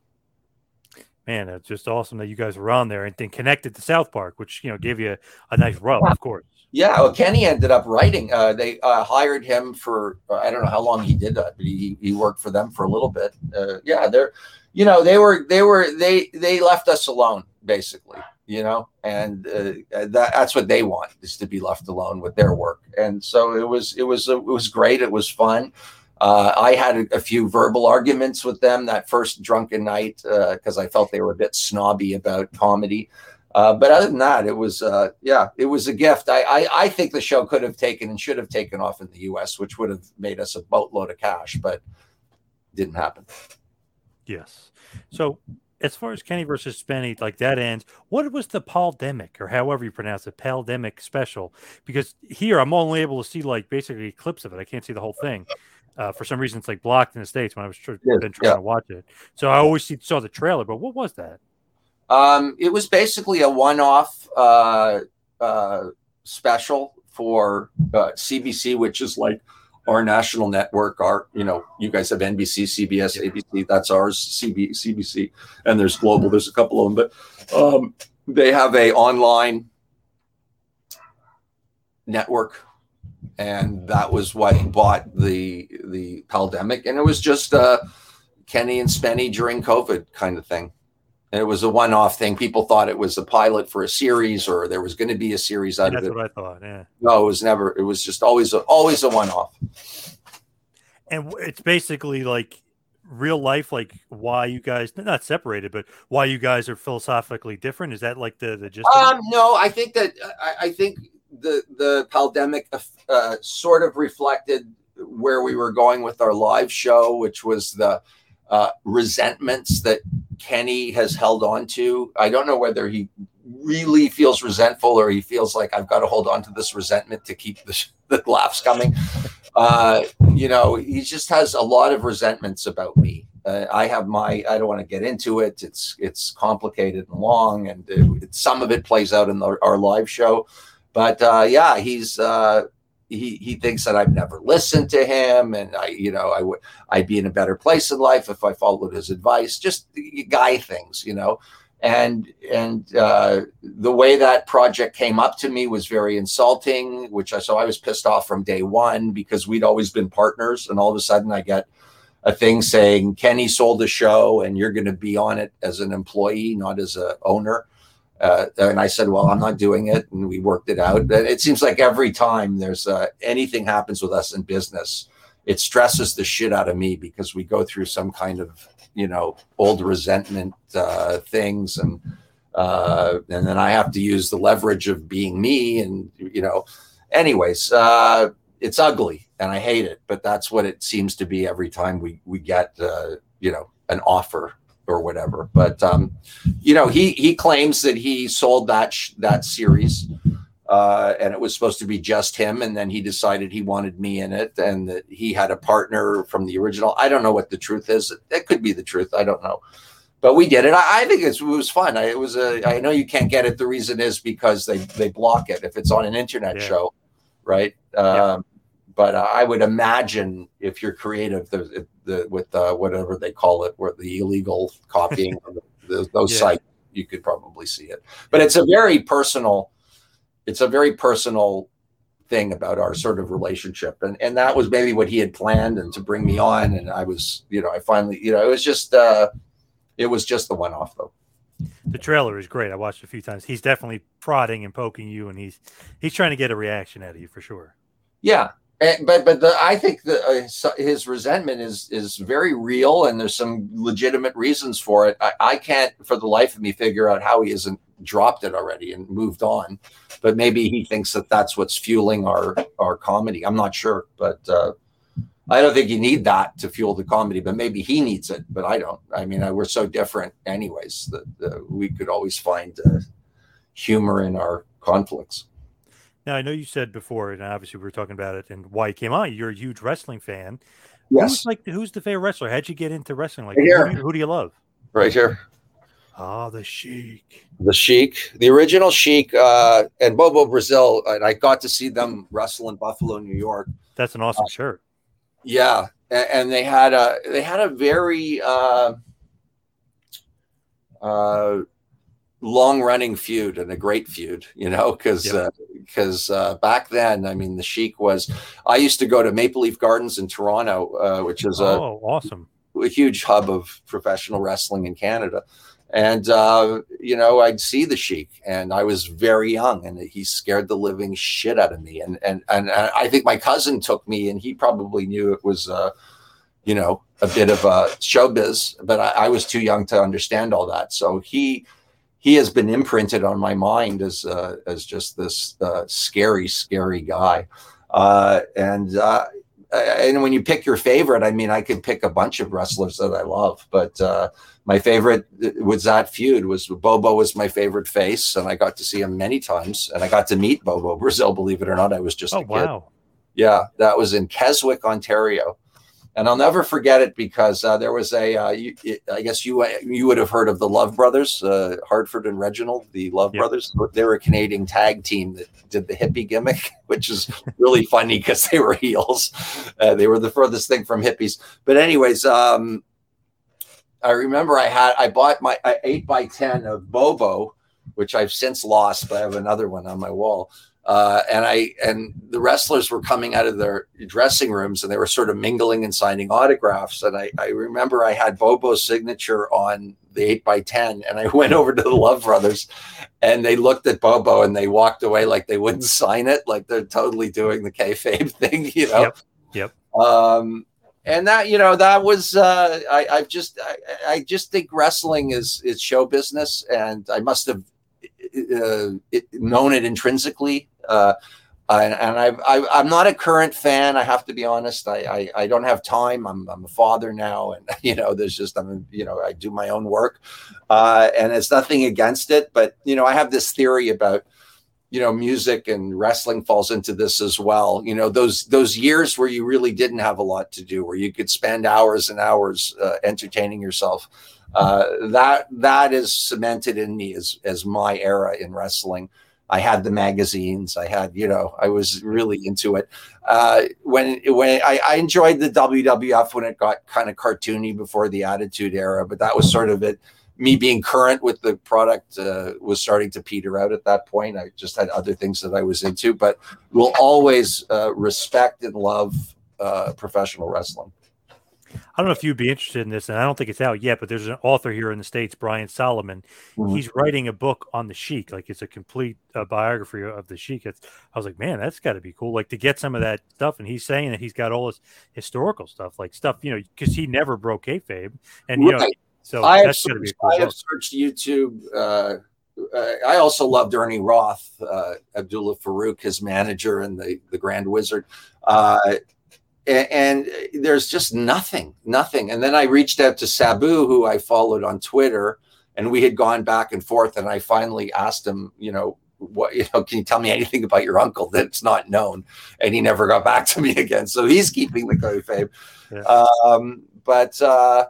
Man it's just awesome that you guys were on there and then connected to south park which you know gave you a, a nice rub of course yeah, well, Kenny ended up writing. Uh, they uh, hired him for uh, I don't know how long he did that, but he, he worked for them for a little bit. Uh, yeah, they're you know they were they were they they left us alone basically you know and uh, that, that's what they want is to be left alone with their work and so it was it was it was great it was fun uh, I had a, a, few verbal arguments with them that first drunken night because uh, I felt they were a bit snobby about comedy. Uh, but other than that, it was uh, yeah, it was a gift. I, I, I think the show could have taken and should have taken off in the U.S., which would have made us a boatload of cash, but didn't happen. Yes. So as far as Kenny versus Spenny, like that ends, what was the pandemic or however you pronounce it, pandemic special? Because here I'm only able to see like basically clips of it. I can't see the whole thing. Uh, for some reason, it's like blocked in the states when I was tr- yeah, trying yeah. to watch it. So I always see, saw the trailer, but what was that? Um, it was basically a one-off uh, uh, special for CBC, uh, which is like our national network, our, you know, you guys have NBC, CBS, ABC, that's ours, CB, CBC, and there's global, there's a couple of them, but um, they have a online network and that was what bought the the pandemic and it was just uh kenny and spenny during covid kind of thing and it was a one-off thing. People thought it was a pilot for a series, or there was going to be a series out of it. That's what I thought. Yeah. No, it was never. It was just always a, always a one-off. And it's basically like real life, like why you guys not separated, but why you guys are philosophically different. Is that like the the gist? Um, no, I think that I, I think the the pandemic uh, sort of reflected where we were going with our live show, which was the uh, resentments that Kenny has held on to. I don't know whether he really feels resentful or he feels like I've got to hold on to this resentment to keep the, the laughs coming. Uh, you know, he just has a lot of resentments about me. Uh, I have my. I don't want to get into it. It's it's complicated and long, and it, some of it plays out in the, our live show. But uh, yeah, he's uh, he he thinks that I've never listened to him, and I you know I would I'd be in a better place in life if I followed his advice. Just guy things, you know. And and uh, the way that project came up to me was very insulting, which I so I was pissed off from day one because we'd always been partners, and all of a sudden I get a thing saying Kenny sold the show and you're going to be on it as an employee, not as a owner uh, and I said, well, I'm not doing it. And we worked it out. And it seems like every time there's uh, anything happens with us in business, it stresses the shit out of me because we go through some kind of, you know, old resentment uh, things. And, uh, and then I have to use the leverage of being me. And, you know, anyways, uh, it's ugly and I hate it, but that's what it seems to be every time we, we get, uh, you know, an offer or whatever. But um, you know, he he claims that he sold that sh- that series uh, and it was supposed to be just him. And then he decided he wanted me in it, and that he had a partner from the original. I don't know what the truth is. It could be the truth. I don't know. But we did it. I, I think it was fun. I, it was a. I know you can't get it. The reason is because they they block it if it's on an internet Yeah. show, right? Um, But uh, I would imagine if you're creative, the, with uh, whatever they call it, where the illegal copying, of the, those Yeah. sites, you could probably see it. But it's a very personal it's a very personal thing about our sort of relationship and and that was maybe what he had planned and to bring me on and i was you know i finally you know it was just uh it was just the one off though The trailer is great. I watched it a few times. He's definitely prodding and poking you, and he's he's trying to get a reaction out of you for sure. yeah and, but but the, i think that uh, his- his resentment is is very real and there's some legitimate reasons for it I, I can't for the life of me figure out how he hasn't dropped it already and moved on but maybe he thinks that that's what's fueling our our comedy i'm not sure but uh I don't think you need that to fuel the comedy, but maybe he needs it, but I don't. I mean, I, we're so different, anyways, that uh, we could always find uh, humor in our conflicts. Now I know you said before, and obviously we were talking about it and why you came on. You're a huge wrestling fan. Yes. Who's like who's the favorite wrestler? How'd you get into wrestling? Like Right who, do you, who do you love? Right here. Ah, the Sheik. The Sheik, the original Sheik, uh, and Bobo Brazil, and I got to see them wrestle in Buffalo, New York. That's an awesome shirt. Yeah, a- and they had a they had a very uh, uh, long running feud and a great feud, you know, because Yep. because uh, back then, I mean, the Sheik was. I used to go to Maple Leaf Gardens in Toronto, uh, which is a Oh, awesome. a huge hub of professional wrestling in Canada. And uh, you know, I'd see the Sheik, and I was very young, and he scared the living shit out of me. And and and I think my cousin took me, and he probably knew it was, uh, you know, a bit of a showbiz, but I, I was too young to understand all that. So he he has been imprinted on my mind as uh, as just this uh, scary, scary guy. Uh, and uh, and when you pick your favorite, I mean, I could pick a bunch of wrestlers that I love, but uh, my favorite was that feud was Bobo was my favorite face, and I got to see him many times, and I got to meet Bobo Brazil. Believe it or not, I was just Oh a kid. wow. Yeah, that was in Keswick, Ontario, and I'll never forget it because uh, there was a. Uh, you, it, I guess you you would have heard of the Love Brothers, uh, Hartford and Reginald, the Love Yep. Brothers. They were a Canadian tag team that did the hippie gimmick, which is really funny because they were heels. Uh, they were the furthest thing from hippies. But anyways, um, I remember I had I bought my eight by ten of Bobo, which I've since lost, but I have another one on my wall. Uh, and I and the wrestlers were coming out of their dressing rooms and they were sort of mingling and signing autographs. And I, I remember I had Bobo's signature on the eight by ten, and I went over to the Love Brothers, and they looked at Bobo and they walked away like they wouldn't sign it, like they're totally doing the kayfabe thing, you know. Yep. Yep. Um, and that you know that was uh, I, I've just I, I just think wrestling is is show business, and I must have it, known it intrinsically. Uh, and and I've, I, I'm not a current fan. I have to be honest. I, I, I don't have time. I'm, I'm a father now, and you know, there's just I'm you know I do my own work, uh, and it's nothing against it. But you know, I have this theory about you know music and wrestling falls into this as well you know those those years where you really didn't have a lot to do where you could spend hours and hours uh, entertaining yourself uh, that that is cemented in me as as my era in wrestling i had the magazines i had you know i was really into it uh, when when I, I enjoyed the wwf when it got kind of cartoony before the attitude era but that was sort of it me being current with the product uh, was starting to peter out at that point. I just had other things that I was into, but will always uh, respect and love uh, professional wrestling. I don't know if you'd be interested in this, and I don't think it's out yet, but there's an author here in the States, Brian Solomon. Mhm. He's writing a book on the Sheik. Like it's a complete uh, biography of the Sheik. It's, I was like, man, that's got to be cool. Like to get some of that stuff. And he's saying that he's got all this historical stuff, like stuff, you know, because he never broke kayfabe. And, you know, so I have, that's going to be searched, cool I have searched YouTube. Uh, uh, I also loved Ernie Roth, uh, Abdullah Farouk, his manager and the, the Grand Wizard. Uh, and there's just nothing, nothing. And then I reached out to Sabu, who I followed on Twitter, and we had gone back and forth. And I finally asked him, you know, what you know can you tell me anything about your uncle that's not known and he never got back to me again so he's keeping the kayfabe Yeah. um but uh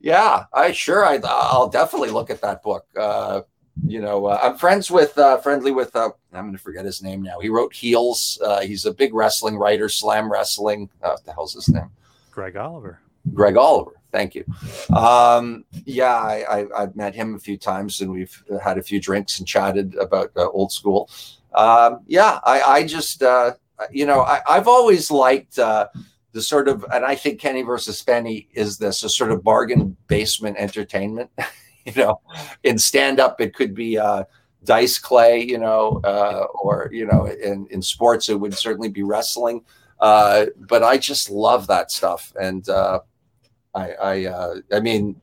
yeah i sure I, i'll definitely look at that book uh you know uh, i'm friends with uh friendly with uh i'm gonna forget his name now he wrote heels uh he's a big wrestling writer slam wrestling uh, what the hell's his name Greg Oliver. Greg Oliver. Thank you. Um, yeah, I, I, I've met him a few times and we've had a few drinks and chatted about uh, old school. Um, yeah, I, I just, uh, you know, I, I've always liked uh, the sort of, and I think Kenny versus Spenny is this a sort of bargain basement entertainment. you know, in stand up, it could be uh, dice clay, you know, uh, or, you know, in, in sports, it would certainly be wrestling. Uh, but I just love that stuff. And, uh, I, I, uh, I mean,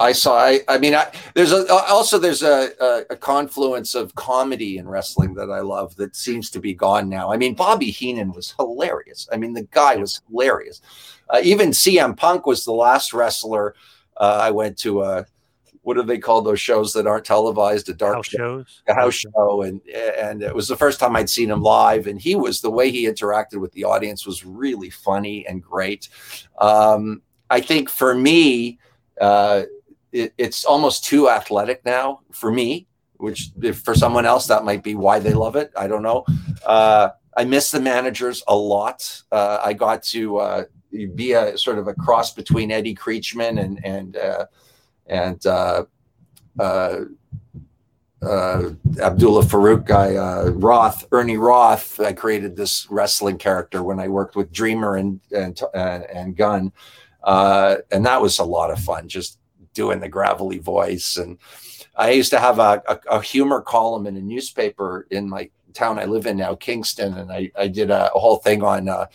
I saw. I, I mean, I, there's a, also there's a, a, a confluence of comedy and wrestling that I love that seems to be gone now. I mean, Bobby Heenan was hilarious. I mean, the guy was hilarious. Uh, even CM Punk was the last wrestler uh, I went to. Uh, what do they call those shows that aren't televised? A dark House shows. a house show and and it was the first time I'd seen him live and he was the way he interacted with the audience was really funny and great. Um, I think for me, uh, it, it's almost too athletic now for me, which if for someone else that might be why they love it. I don't know. Uh, I miss the managers a lot. Uh, I got to uh, be a sort of a cross between Eddie Creatchman and and uh, and uh, uh, uh, Abdullah Farouk guy, uh, Roth, Ernie Roth. I created this wrestling character when I worked with Dreamer and and and Gunn, uh, and that was a lot of fun. Just doing the gravelly voice, and I used to have a, a, a humor column in a newspaper in my town I live in now, Kingston, and I, I did a, a whole thing on. Uh,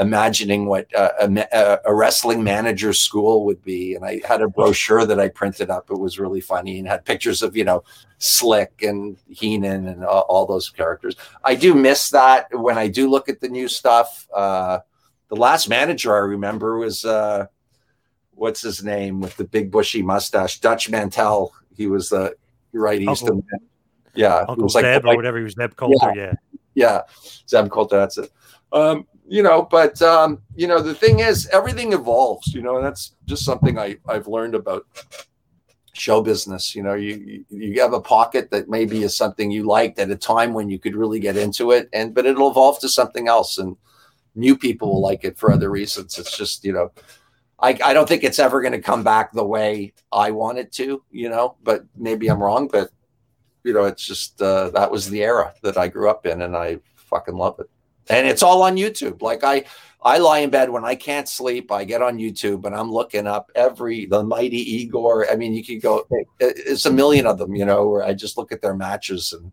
imagining what uh, a, a, wrestling manager school would be and i had a brochure that i printed up. It was really funny and had pictures of you know slick and heenan and all, all those characters. I do miss that when i do look at the new stuff. Uh, the last manager i remember was uh, what's his name with the big bushy mustache? Dutch Mantell he was the right used to yeah Uncle was like Zeb the- or whatever. He was Zeb Colter. Yeah. yeah, Zeb Colter. That's it. Um, you know, but um, you know, the thing is, everything evolves. You know, and that's just something I I've learned about show business. You know, you you you have a pocket that maybe is something you liked at a time when you could really get into it, and but it'll evolve to something else, and new people will like it for other reasons. It's just you know. I, I don't think it's ever going to come back the way I want it to, you know, but maybe I'm wrong. But, you know, it's just uh, that was the era that I grew up in and I fucking love it and it's all on YouTube. Like I, I lie in bed when I can't sleep. I get on YouTube and I'm looking up every the mighty Igor. I mean, you could go. It's a million of them, you know. Where I just look at their matches and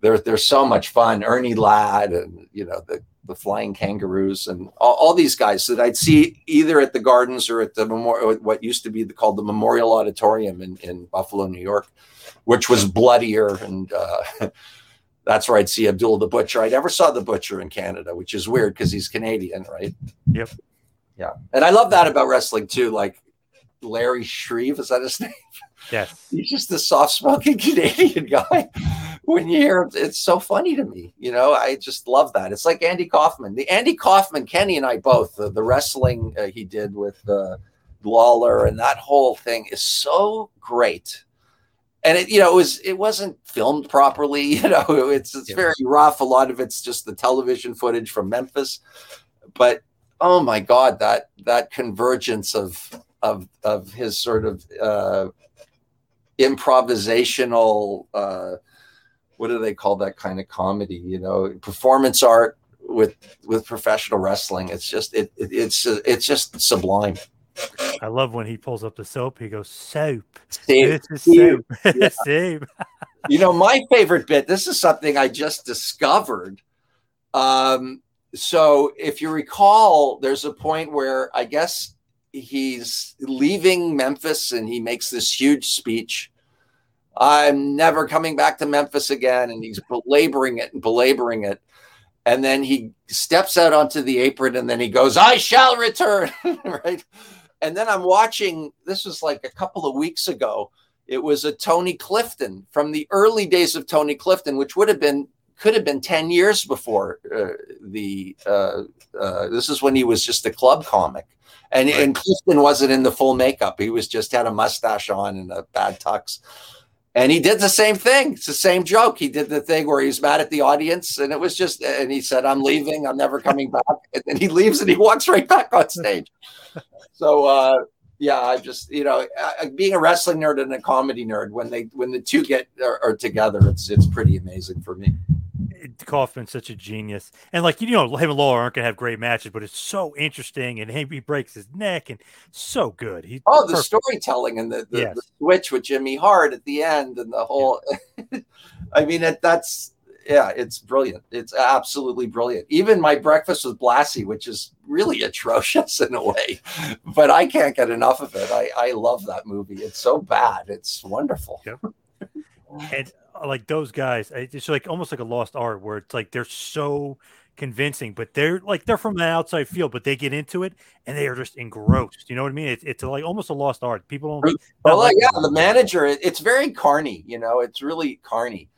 they're they're so much fun. Ernie Ladd and you know the the Flying Kangaroos and all, all these guys that I'd see either at the Gardens or at the memorial, what used to be the, called the Memorial Auditorium in in Buffalo, New York, which was bloodier and. Uh, that's where I'd see Abdul the Butcher. I never saw the Butcher in Canada, which is weird because he's Canadian, right? Yep. Yeah. And I love that about wrestling too. Like Larry Shreve, is that his name? Yes. He's just a soft spoken Canadian guy. When you hear him, it's so funny to me. You know, I just love that. It's like Andy Kaufman. The Andy Kaufman, Kenny and I both, the, the wrestling uh, he did with uh, Lawler and that whole thing is so great and it you know it was it wasn't filmed properly you know it's it's very rough. A lot of it's just the television footage from memphis. But oh my god that that convergence of of of his sort of uh improvisational uh what do they call that kind of comedy you know performance art with with professional wrestling. It's just it, it it's it's just sublime I love when he pulls up the soap. He goes, "Soap. This is soap. Yeah. soap." you know, my favorite bit, this is something I just discovered. Um, so if you recall, there's a point where I guess he's leaving Memphis and he makes this huge speech. I'm never coming back to Memphis again. And he's belaboring it and belaboring it. And then he steps out onto the apron and then he goes, I shall return. right. And then I'm watching, this was like a couple of weeks ago It was a Tony Clifton from the early days of Tony Clifton, which would have been could have been 10 years before uh, the uh, uh, this is when he was just a club comic. And, right. and Clifton wasn't in the full makeup. He was just had a mustache on and a bad tux and he did the same thing. It's the same joke. He did the thing where he's mad at the audience and it was just and he said i'm leaving. I'm never coming back. And then he leaves and he walks right back on stage. So uh, yeah, I just you know, being a wrestling nerd and a comedy nerd, when they when the two get are, are together, it's it's pretty amazing for me. Kaufman's such a genius, and like you know, him and Lawler aren't gonna have great matches, but it's so interesting, and he breaks his neck, and so good. He oh, the perfect. storytelling and the, the, yes. the, switch with Jimmy Hart at the end, and the whole. Yeah. I mean, it, that's yeah, it's brilliant. It's absolutely brilliant. Even my breakfast with Blassie, which is really atrocious in a way, but I can't get enough of it. I, I love that movie. It's so bad. It's wonderful. Yep. and Uh, like those guys, eh, it's like almost like a lost art where it's like they're so convincing, but they're like they're from the outside field, but they get into it and they are just engrossed. You know what I mean? It's, it's like almost a lost art. People don't. Well, like, yeah, the manager, it's very carny. You know, it's really carny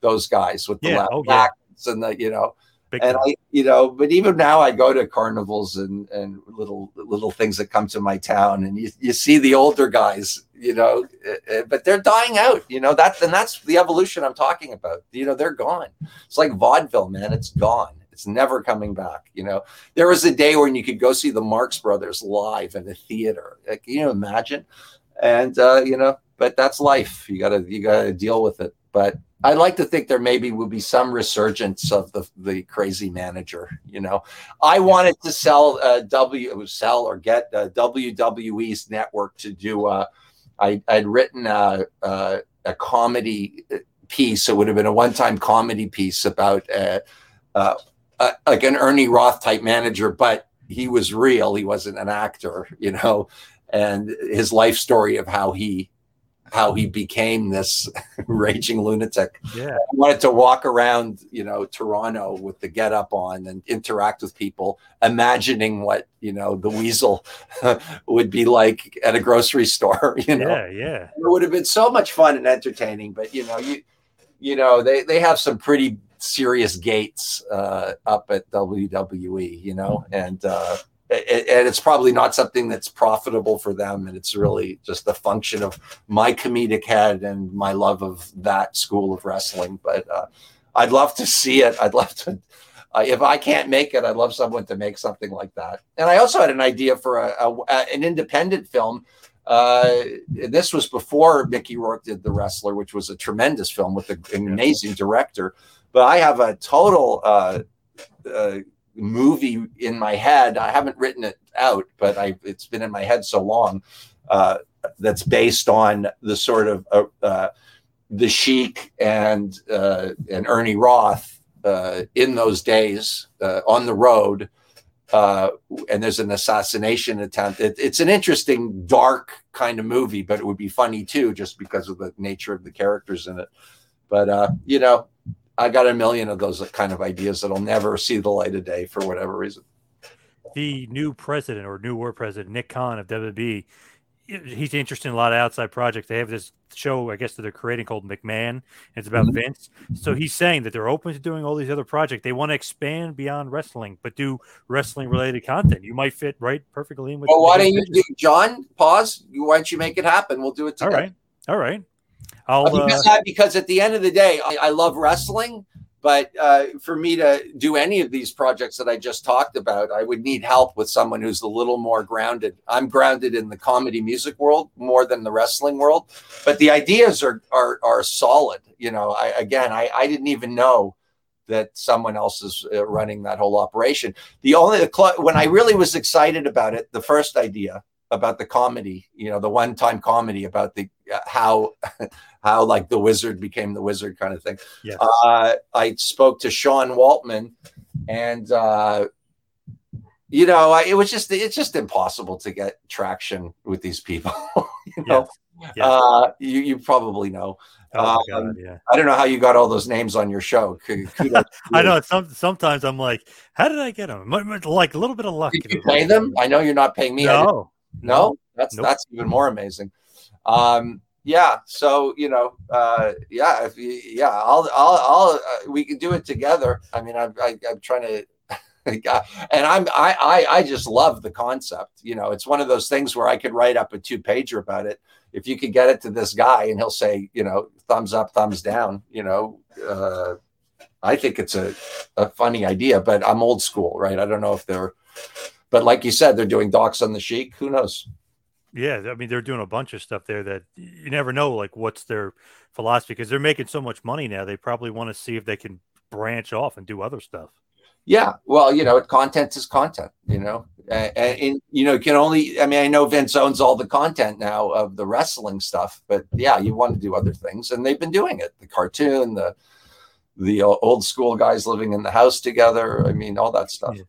those guys with the yeah, oh, yeah. and the you know Big and time. I, you know, but even now I go to carnivals and and little little things that come to my town, and you, you see the older guys, you know, eh, eh, but they're dying out, you know. That and that's the evolution I'm talking about. You know, they're gone. It's like vaudeville, man. It's gone. It's never coming back. You know, there was a day when you could go see the Marx Brothers live in a theater. Like, can you imagine? And uh, you know, but that's life. You gotta you gotta deal with it. But I'd like to think there maybe will be some resurgence of the the crazy manager. You know, I wanted to sell uh, W sell or get uh, WWE's network to do. Uh, I, I'd written a, a, a, comedy piece. It would have been a one time comedy piece about uh, uh, uh, like an Ernie Roth type manager, but he was real. He wasn't an actor. You know, and his life story of how he how he became this raging lunatic. Yeah. I wanted to walk around, you know, Toronto with the get up on and interact with people, imagining what, you know, the weasel would be like at a grocery store, you know. Yeah, yeah. It would have been so much fun and entertaining, but you know, you you know, they they have some pretty serious gates uh, up at WWE, you know, and uh and it's probably not something that's profitable for them and it's really just the function of my comedic head and my love of that school of wrestling but uh, i'd love to see it i'd love to uh, if i can't make it i'd love someone to make something like that and i also had an idea for a, a, a an independent film uh, this was before Mickey Rourke did The Wrestler, which was a tremendous film with an amazing director. But I have a total uh, uh, movie in my head. I haven't written it out, but I it's been in my head so long. Uh, that's based on the sort of uh, uh, the Sheik and uh, and Ernie Roth uh, in those days uh, on the road. and there's an assassination attempt. It, it's an interesting, dark kind of movie, but it would be funny too, just because of the nature of the characters in it. But you know, I got a million of those kind of ideas that'll never see the light of day for whatever reason. The new president or new war president, Nick Khan of WWE, he's interested in a lot of outside projects. They have this show, I guess, that they're creating called McMahon. It's about mm-hmm. Vince. So he's saying that they're open to doing all these other projects. They want to expand beyond wrestling, but do wrestling related content. You might fit right perfectly in with. Well, why don't you do, John? Pause. Why don't you make it happen? We'll do it together. All right. All right. I'll because, uh, because at the end of the day, I, I love wrestling. But uh, for me to do any of these projects that I just talked about, I would need help with someone who's a little more grounded. I'm grounded in the comedy music world more than the wrestling world, but the ideas are are, are solid. You know, I, again, I, I didn't even know that someone else is uh, running that whole operation. The only the when I really was excited about it, the first idea about the comedy, you know, the one time comedy about the uh, how how like the wizard became the wizard kind of thing. Yeah. Uh, I spoke to Sean Waltman, and uh, you know, I, it was just it's just impossible to get traction with these people. you know, yeah. Uh, you you probably know. Oh um, God, yeah. I don't know how you got all those names on your show. I know. Some, sometimes I'm like, how did I get them? Like a little bit of luck. Did you pay them? I know you're not paying me. No, no, that's nope. that's even more amazing. Um, yeah. So you know, uh, yeah, if you, yeah, I'll, I'll, I'll, uh, we can do it together. I mean, I'm, I, I'm trying to. and I'm I, I I just love the concept. You know, it's one of those things where I could write up a two pager about it. If you could get it to this guy and he'll say, you know, thumbs up, thumbs down. You know, uh, I think it's a a funny idea, but I'm old school, right? I don't know if they're, but like you said, they're doing docs on the Sheik. Who knows? Yeah, I mean they're doing a bunch of stuff there that you never know like what's their philosophy because they're making so much money now. They probably want to see if they can branch off and do other stuff. Yeah, well, you know, content is content, you know, and, and, you know, you can only. I mean, I know Vince owns all the content now of the wrestling stuff, but yeah, you want to do other things, and they've been doing it. The cartoon, the the old school guys living in the house together. I mean, all that stuff. Yeah.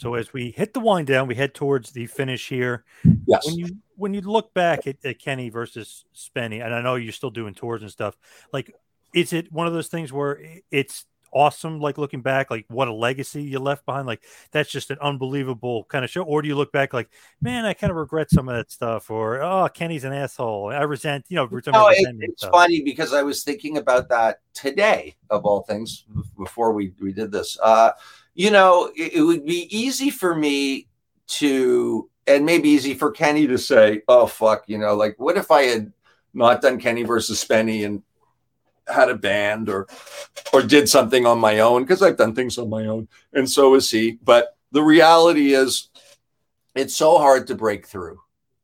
So as we hit the wind down, we head towards the finish here. Yes. When you when you look back at, at Kenny versus Spenny, and I know you're still doing tours and stuff, like is it one of those things where it's awesome like looking back like what a legacy you left behind like that's just an unbelievable kind of show or do you look back like man i kind of regret some of that stuff or oh kenny's an asshole i resent you know no, it, it's stuff. funny because i was thinking about that today of all things before we we did this uh you know, it, it would be easy for me to, and maybe easy for Kenny to say, oh, fuck, you know, like, what if I had not done Kenny versus Spenny and had a band or or did something on my own? Because I've done things on my own and so is he. But the reality is it's so hard to break through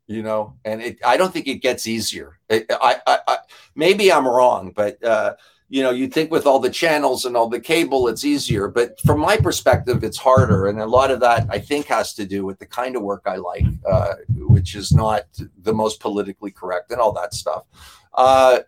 you know and it, I don't think it gets easier. It, I, I, I, maybe I'm wrong but uh, you know, you think with all the channels and all the cable, it's easier. But from my perspective, it's harder. And a lot of that, I think, has to do with the kind of work I like, uh, which is not the most politically correct and all that stuff. Uh,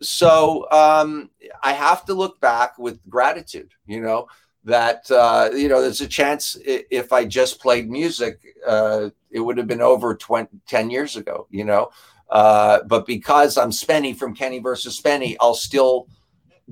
so um, I have to look back with gratitude, you know, that, uh, you know, there's a chance if I just played music, uh, it would have been over 20, 10 years ago, you know. Uh, but because I'm Spenny from Kenny versus Spenny, I'll still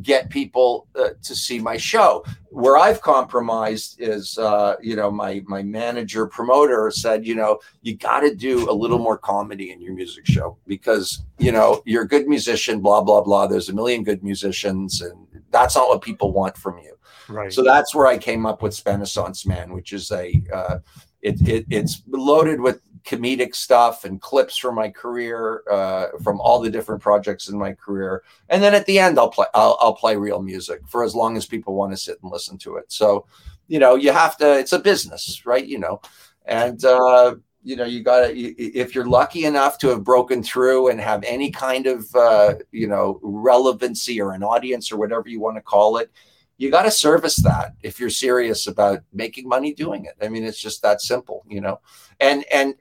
get people uh, to see my show. Where I've compromised is, uh, you know, my my manager promoter said, you know, you got to do a little more comedy in your music show because you know you're a good musician, blah blah blah. There's a million good musicians, and that's not what people want from you. Right. So that's where I came up with Spenaissance Man, which is a uh, it, it, it's loaded with comedic stuff and clips from my career, uh, from all the different projects in my career. And then at the end, I'll play I'll, I'll play real music for as long as people want to sit and listen to it. So, you know, you have to. It's a business, right? You know, and uh, you know you got to if you're lucky enough to have broken through and have any kind of uh, you know relevancy or an audience or whatever you want to call it you got to service that if you're serious about making money doing it. I mean, it's just that simple, you know. And and,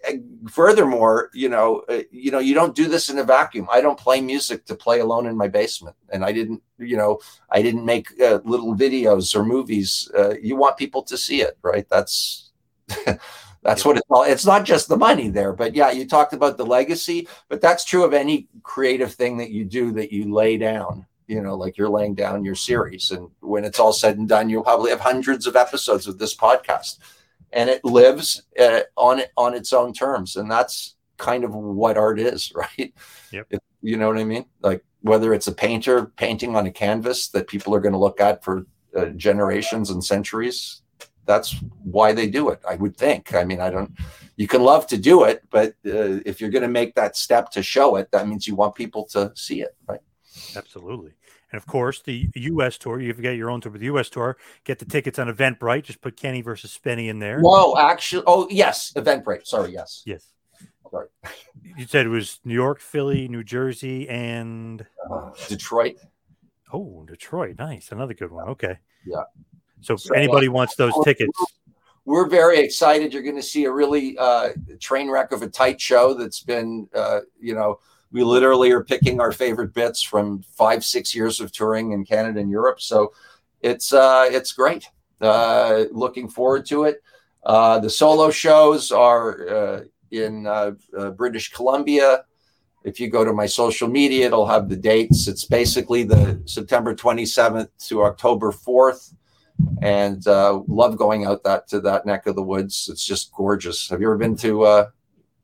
furthermore, you know, uh, you know, you don't do this in a vacuum. I don't play music to play alone in my basement, and I didn't, you know, I didn't make uh, little videos or movies. Uh, you want people to see it, right? That's. That's what it's all. It's not just the money there, but yeah, you talked about the legacy, but that's true of any creative thing that you do that you lay down you know, like you're laying down your series. And when it's all said and done, you'll probably have hundreds of episodes of this podcast. And it lives uh, on it on its own terms. And that's kind of what art is, right? Yep. It, you know what I mean? Like whether it's a painter painting on a canvas that people are going to look at for uh, generations and centuries, that's why they do it. I would think. I mean, I don't. You can love to do it, but uh, if you're going to make that step to show it, that means you want people to see it, right? Absolutely. And of course, the U.S. tour, you've got your own tour with the U.S. tour. Get the tickets on Eventbrite. Just put Kenny versus Spenny in there. Whoa, actually, oh, yes, Eventbrite. Sorry, yes. Yes. Sorry. You said it was New York, Philly, New Jersey, and uh, Detroit. Oh, Detroit. Nice. Another good one. Okay. Yeah. So, so anybody uh, wants those tickets. We're very excited. You're going to see a really uh, train wreck of a tight show that's been, uh, you know, we literally are picking our favorite bits from five, six years of touring in Canada and Europe. So it's uh, it's great. Uh, looking forward to it. Uh, the solo shows are uh, in uh, uh, British Columbia. If you go to my social media, it'll have the dates. It's basically the September 27th to October 4th, and love going out that to that neck of the woods. It's just gorgeous. Have you ever been to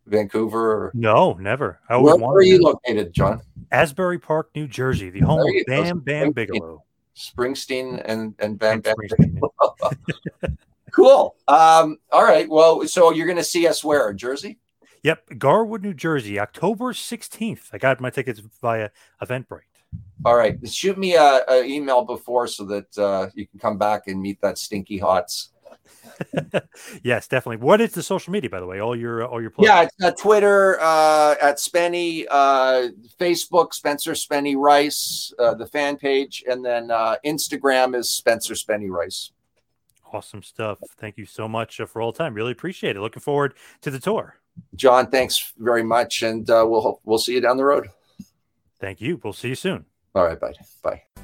Vancouver? Or... No, never. I Where, where are you located, John? Asbury Park, New Jersey, the home of. Bam Bam Bigelow. Springsteen and and Bam And Bam. Cool. Um, all right. Well, so you're going to see us where? Jersey? Yep, Garwood, New Jersey, October 16th. I got my tickets via Eventbrite. All right. Shoot me a, a email before so that uh, you can come back and meet that stinky Hotz. yes, definitely. What is the social media, by the way? All your all your plugs. Yeah, it's uh, Twitter uh, at Spenny, uh, Facebook Spencer Spenny Rice, uh, the fan page, and then uh, Instagram is Spencer Spenny Rice. Awesome stuff. Thank you so much uh, for all the time. Really appreciate it. Looking forward to the tour. John, thanks very much, and uh, we'll we'll see you down the road. Thank you. We'll see you soon. All right, bye. Bye.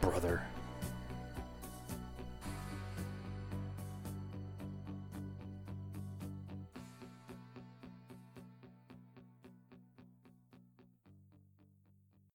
brother.